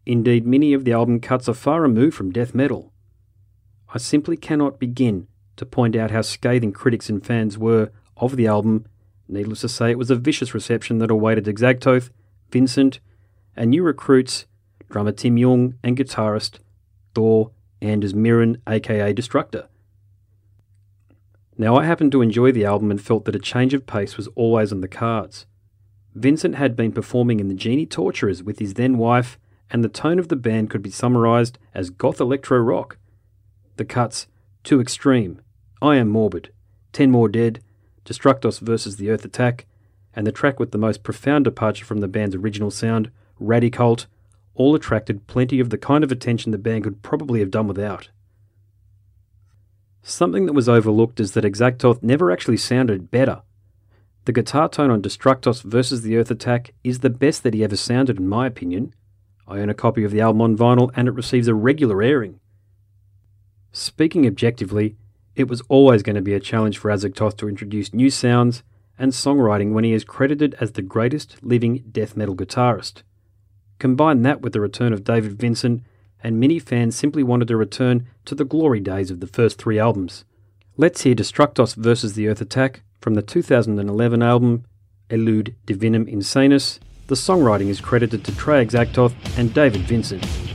Indeed, many of the album cuts are far removed from death metal. I simply cannot begin to point out how scathing critics and fans were of the album. Needless to say, it was a vicious reception that awaited Azagthoth, Vincent, and new recruits, drummer Tim Yeung and guitarist Thor Anders Myhren, aka Destructhor. Now, I happened to enjoy the album and felt that a change of pace was always on the cards. Vincent had been performing in the Genitorturers with his then wife, and the tone of the band could be summarised as goth electro rock. The cuts, Too Extreme, I Am Morbid, Ten More Dead, Destructos versus the Earth Attack, and the track with the most profound departure from the band's original sound, Radicult, all attracted plenty of the kind of attention the band could probably have done without. Something that was overlooked is that Azagthoth never actually sounded better. The guitar tone on Destructos versus the Earth Attack is the best that he ever sounded, in my opinion. I own a copy of the album on vinyl and it receives a regular airing. Speaking objectively, it was always going to be a challenge for Azagthoth to introduce new sounds and songwriting when he is credited as the greatest living death metal guitarist. Combine that with the return of David Vincent, and many fans simply wanted to return to the glory days of the first three albums. Let's hear Destructos versus the Earth Attack from the 2011 album Illud Divinum Insanus. The songwriting is credited to Trey Azagthoth and David Vincent.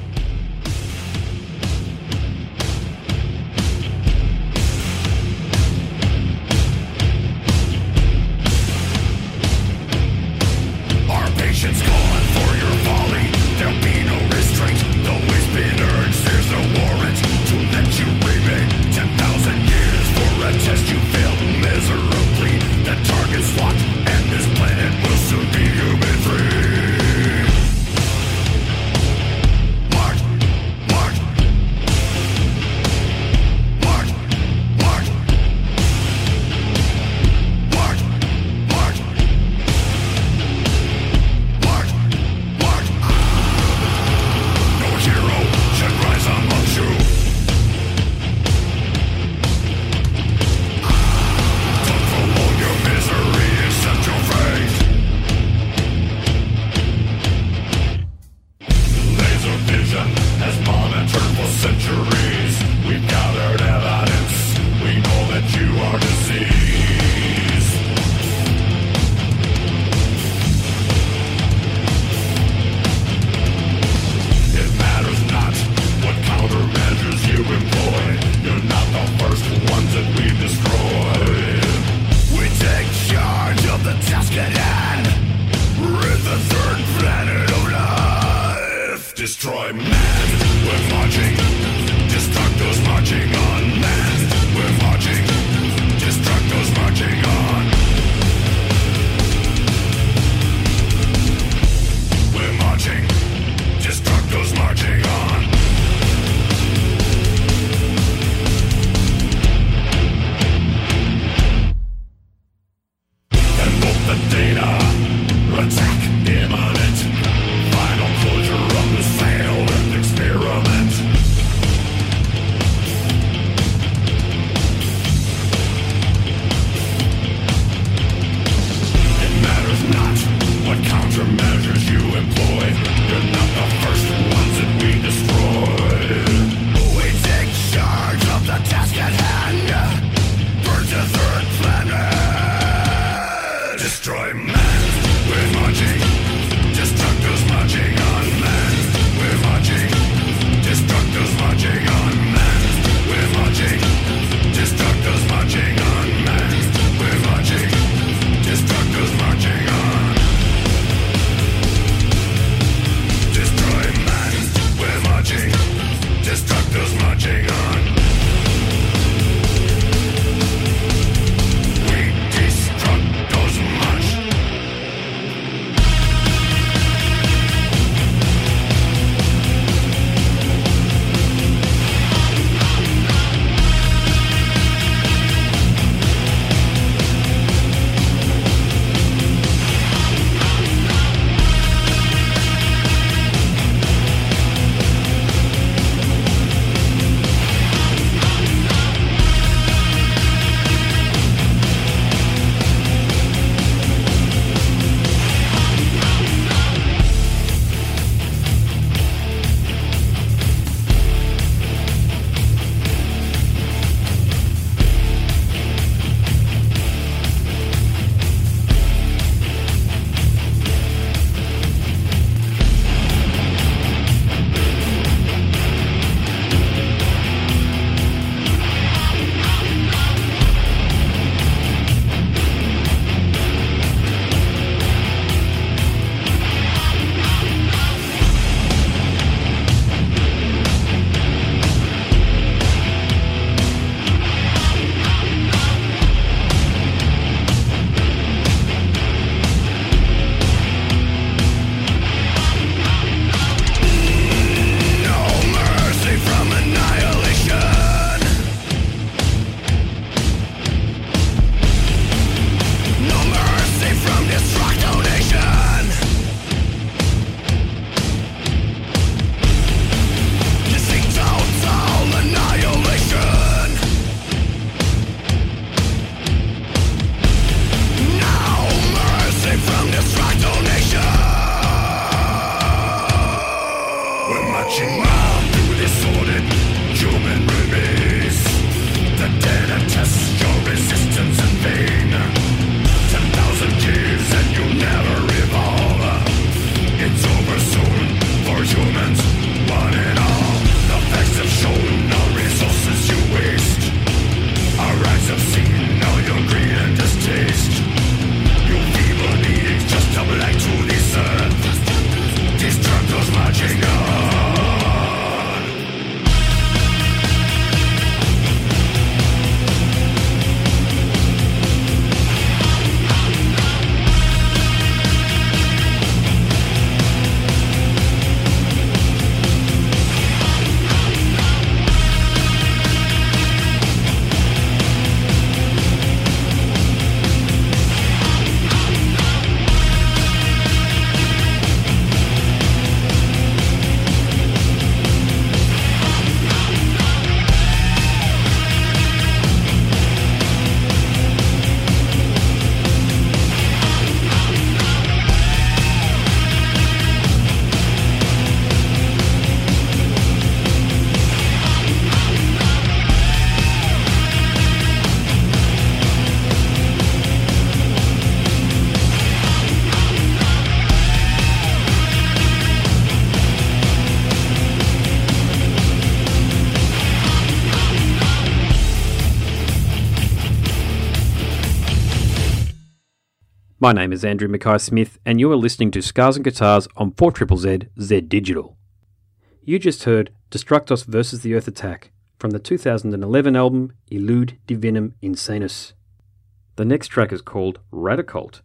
My name is Andrew Mackay Smith, and you are listening to Scars and Guitars on 4ZZZ Z Digital. You just heard Destructos vs. the Earth Attack from the 2011 album Illud Divinum Insanus. The next track is called Radikult.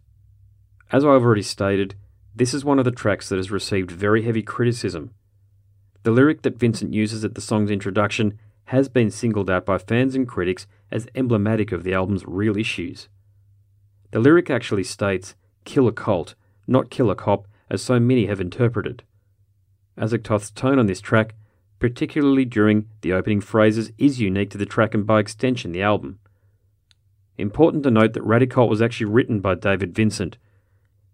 As I've already stated, this is one of the tracks that has received very heavy criticism. The lyric that Vincent uses at the song's introduction has been singled out by fans and critics as emblematic of the album's real issues. The lyric actually states, kill a cult, not kill a cop, as so many have interpreted. Azagthoth's tone on this track, particularly during the opening phrases, is unique to the track and by extension the album. Important to note that Radikult was actually written by David Vincent.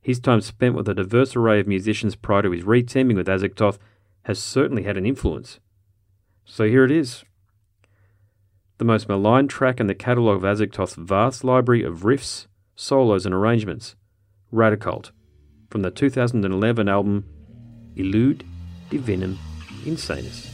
His time spent with a diverse array of musicians prior to his re-teaming with Azagthoth has certainly had an influence. So here it is. The most maligned track in the catalogue of Azagthoth's vast library of riffs, solos, and arrangements, Radikult, from the 2011 album Illud Divinum Insanus.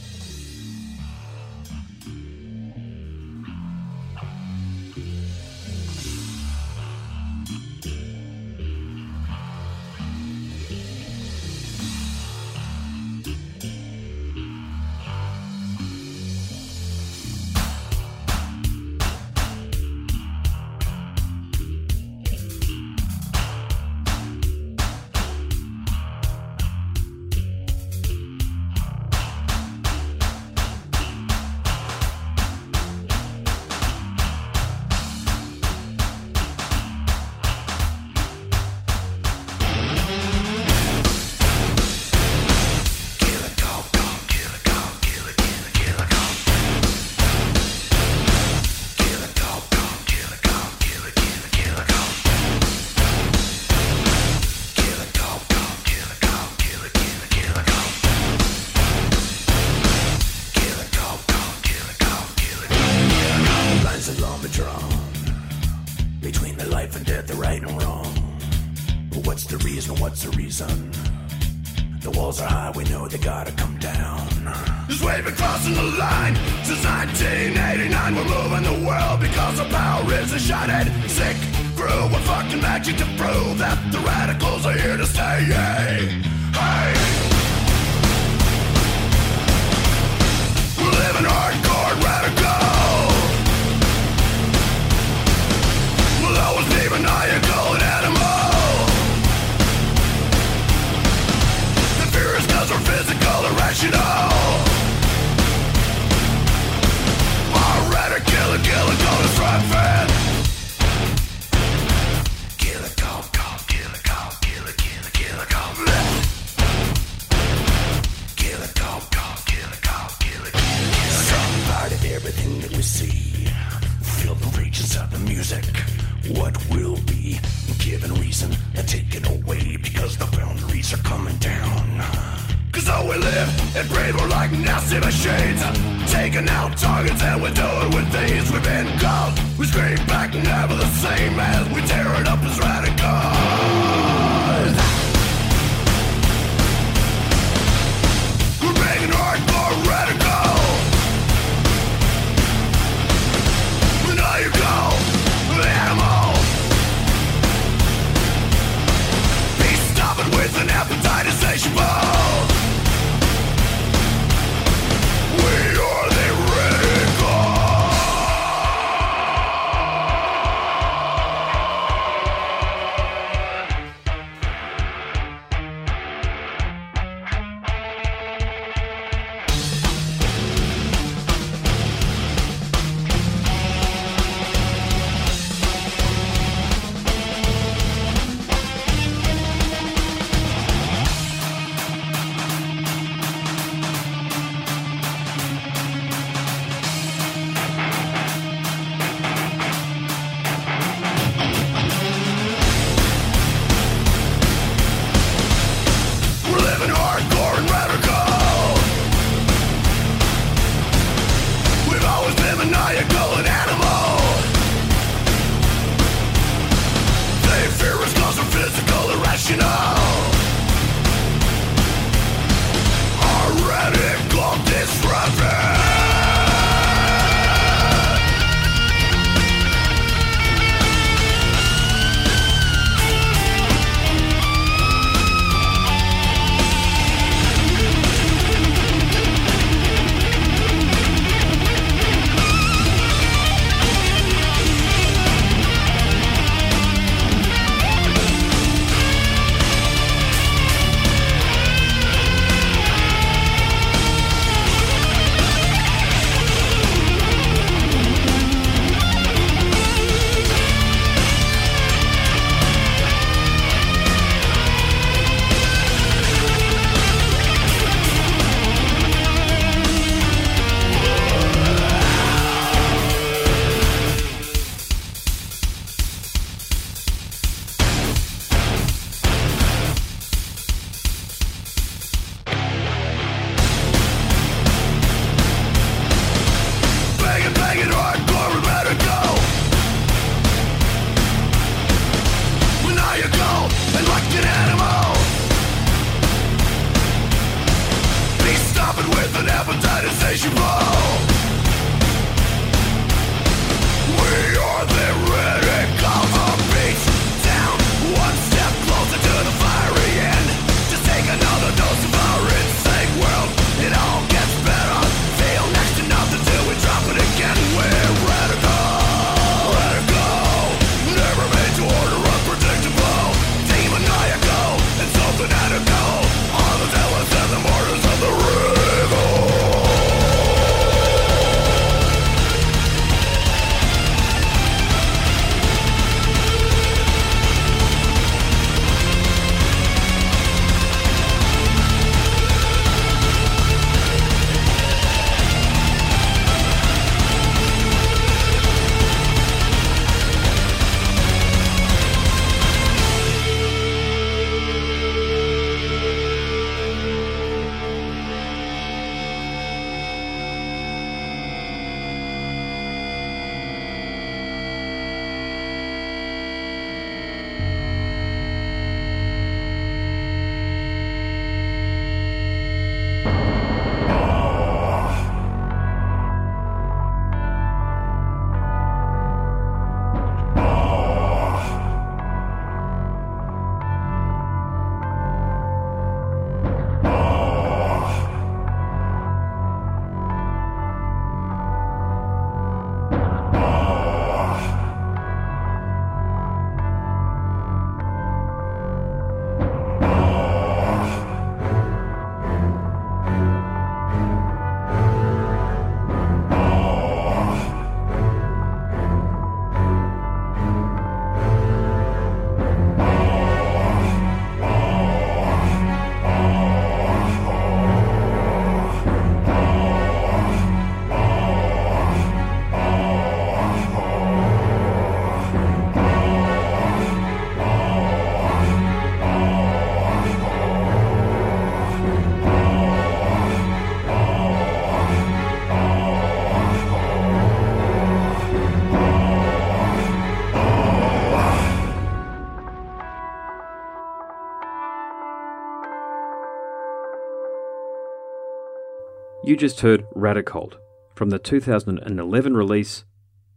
You just heard Radikult from the 2011 release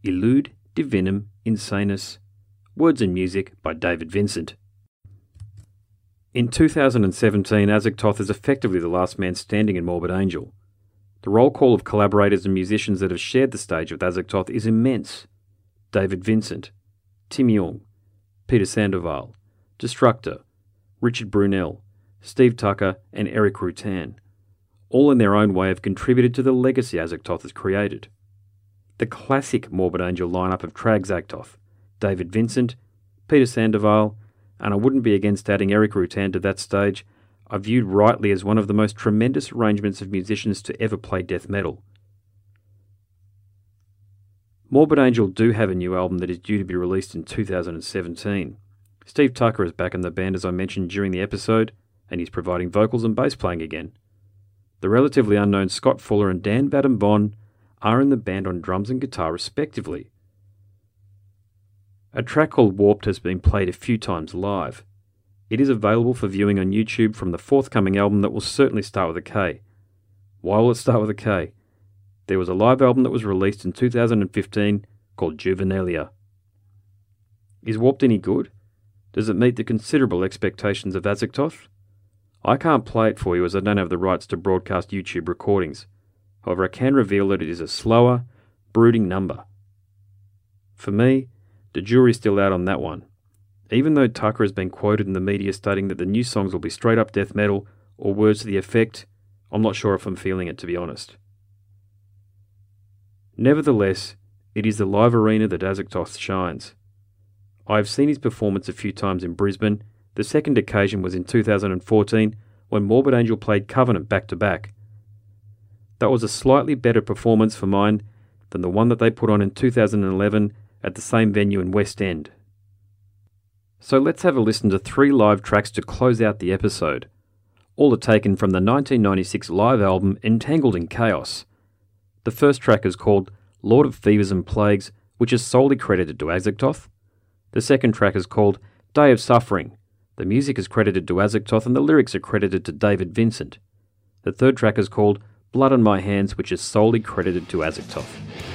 Illud Divinum Insanus, words and music by David Vincent. In 2017, Azagthoth is effectively the last man standing in Morbid Angel. The roll call of collaborators and musicians that have shared the stage with Azagthoth is immense. David Vincent, Tim Yeung, Peter Sandoval, Destructhor, Richard Brunelle, Steve Tucker, and Erik Rutan all in their own way have contributed to the legacy Azagthoth has created. The classic Morbid Angel lineup of Trey Azagthoth, David Vincent, Peter Sandoval, and I wouldn't be against adding Erik Rutan to that stage, are viewed rightly as one of the most tremendous arrangements of musicians to ever play death metal. Morbid Angel do have a new album that is due to be released in 2017. Steve Tucker is back in the band as I mentioned during the episode, and he's providing vocals and bass playing again. The relatively unknown Scott Fuller and Dan Vadim Von are in the band on drums and guitar, respectively. A track called Warped has been played a few times live. It is available for viewing on YouTube from the forthcoming album that will certainly start with a K. Why will it start with a K? There was a live album that was released in 2015 called Juvenilia. Is Warped any good? Does it meet the considerable expectations of Azagthoth? I can't play it for you as I don't have the rights to broadcast YouTube recordings. However, I can reveal that it is a slower, brooding number. For me, the jury's still out on that one. Even though Tucker has been quoted in the media stating that the new songs will be straight up death metal or words to the effect, I'm not sure if I'm feeling it to be honest. Nevertheless, it is the live arena that Azagthoth shines. I have seen his performance a few times in Brisbane the second occasion was in 2014 when Morbid Angel played Covenant back to back. That was a slightly better performance for mine than the one that they put on in 2011 at the same venue in West End. So let's have a listen to three live tracks to close out the episode. All are taken from the 1996 live album Entangled in Chaos. The first track is called Lord of Fevers and Plagues, which is solely credited to Azagthoth. The second track is called Day of Suffering, the music is credited to Azagthoth and the lyrics are credited to David Vincent. The third track is called Blood on My Hands, which is solely credited to Azagthoth.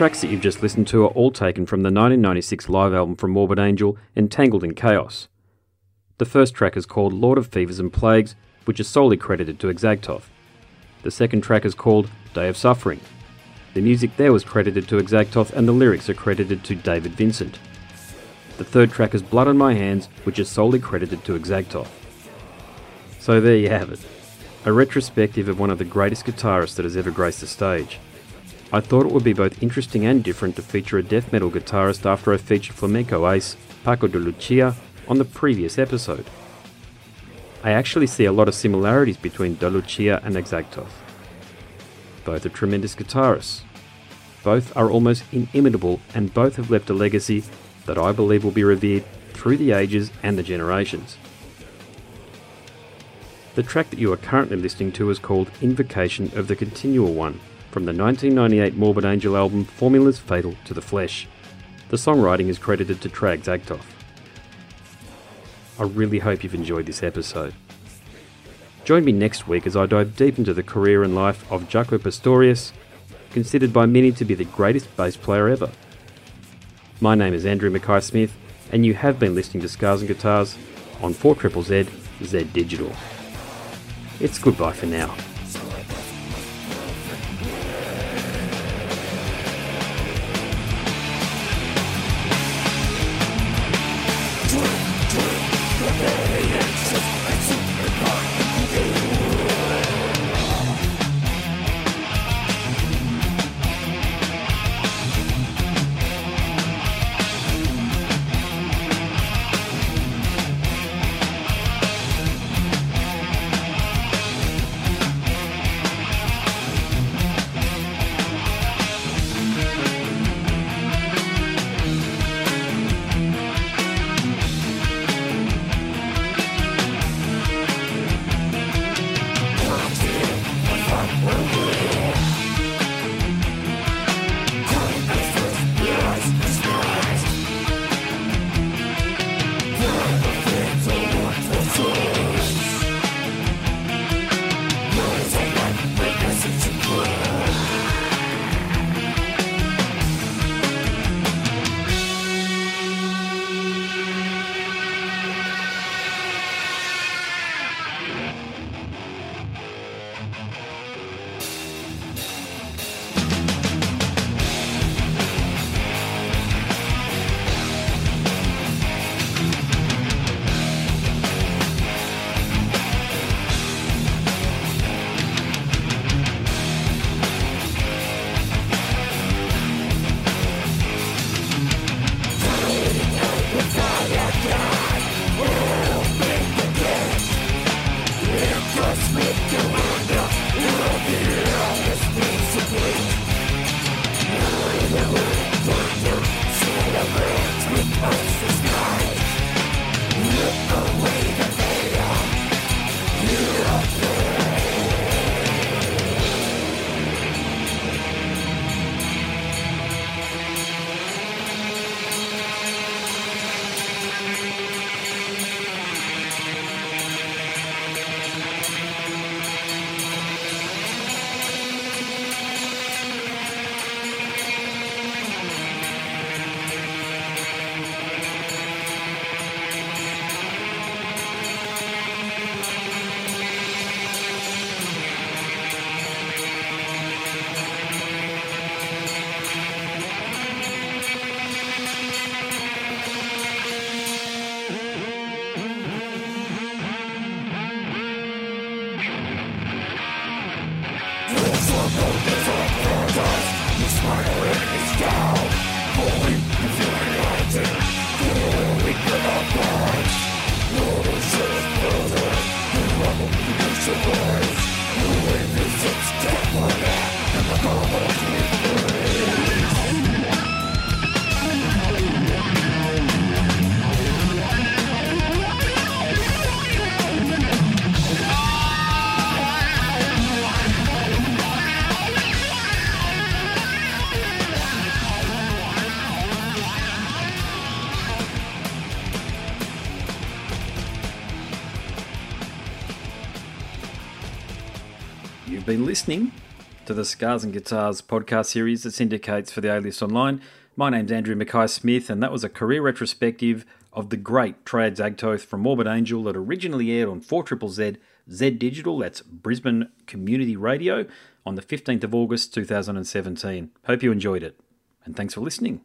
Tracks that you've just listened to are all taken from the 1996 live album from Morbid Angel, Entangled in Chaos. The first track is called Lord of Fevers and Plagues, which is solely credited to Azagthoth. The second track is called Day of Suffering. The music there was credited to Azagthoth and the lyrics are credited to David Vincent. The third track is Blood on My Hands, which is solely credited to Azagthoth. So there you have it. A retrospective of one of the greatest guitarists that has ever graced the stage. I thought it would be both interesting and different to feature a death metal guitarist after I featured flamenco ace Paco de Lucia on the previous episode. I actually see a lot of similarities between De Lucia and Azagthoth. Both are tremendous guitarists. Both are almost inimitable and both have left a legacy that I believe will be revered through the ages and the generations. The track that you are currently listening to is called Invocation of the Continual One from the 1998 Morbid Angel album Formulas Fatal to the Flesh. The songwriting is credited to Trey Azagthoth. I really hope you've enjoyed this episode. Join me next week as I dive deep into the career and life of Jaco Pastorius, considered by many to be the greatest bass player ever. My name is Andrew Mackay Smith, and you have been listening to Scars and Guitars on 4 Z Z Digital. It's goodbye for now. Listening to the Scars and Guitars podcast series that syndicates for the A List Online. My name's Andrew Mackay Smith, and that was a career retrospective of the great Trey Azagthoth from Morbid Angel that originally aired on 4 Z Z Digital, that's Brisbane Community Radio, on the 15th of August 2017. Hope you enjoyed it, and thanks for listening.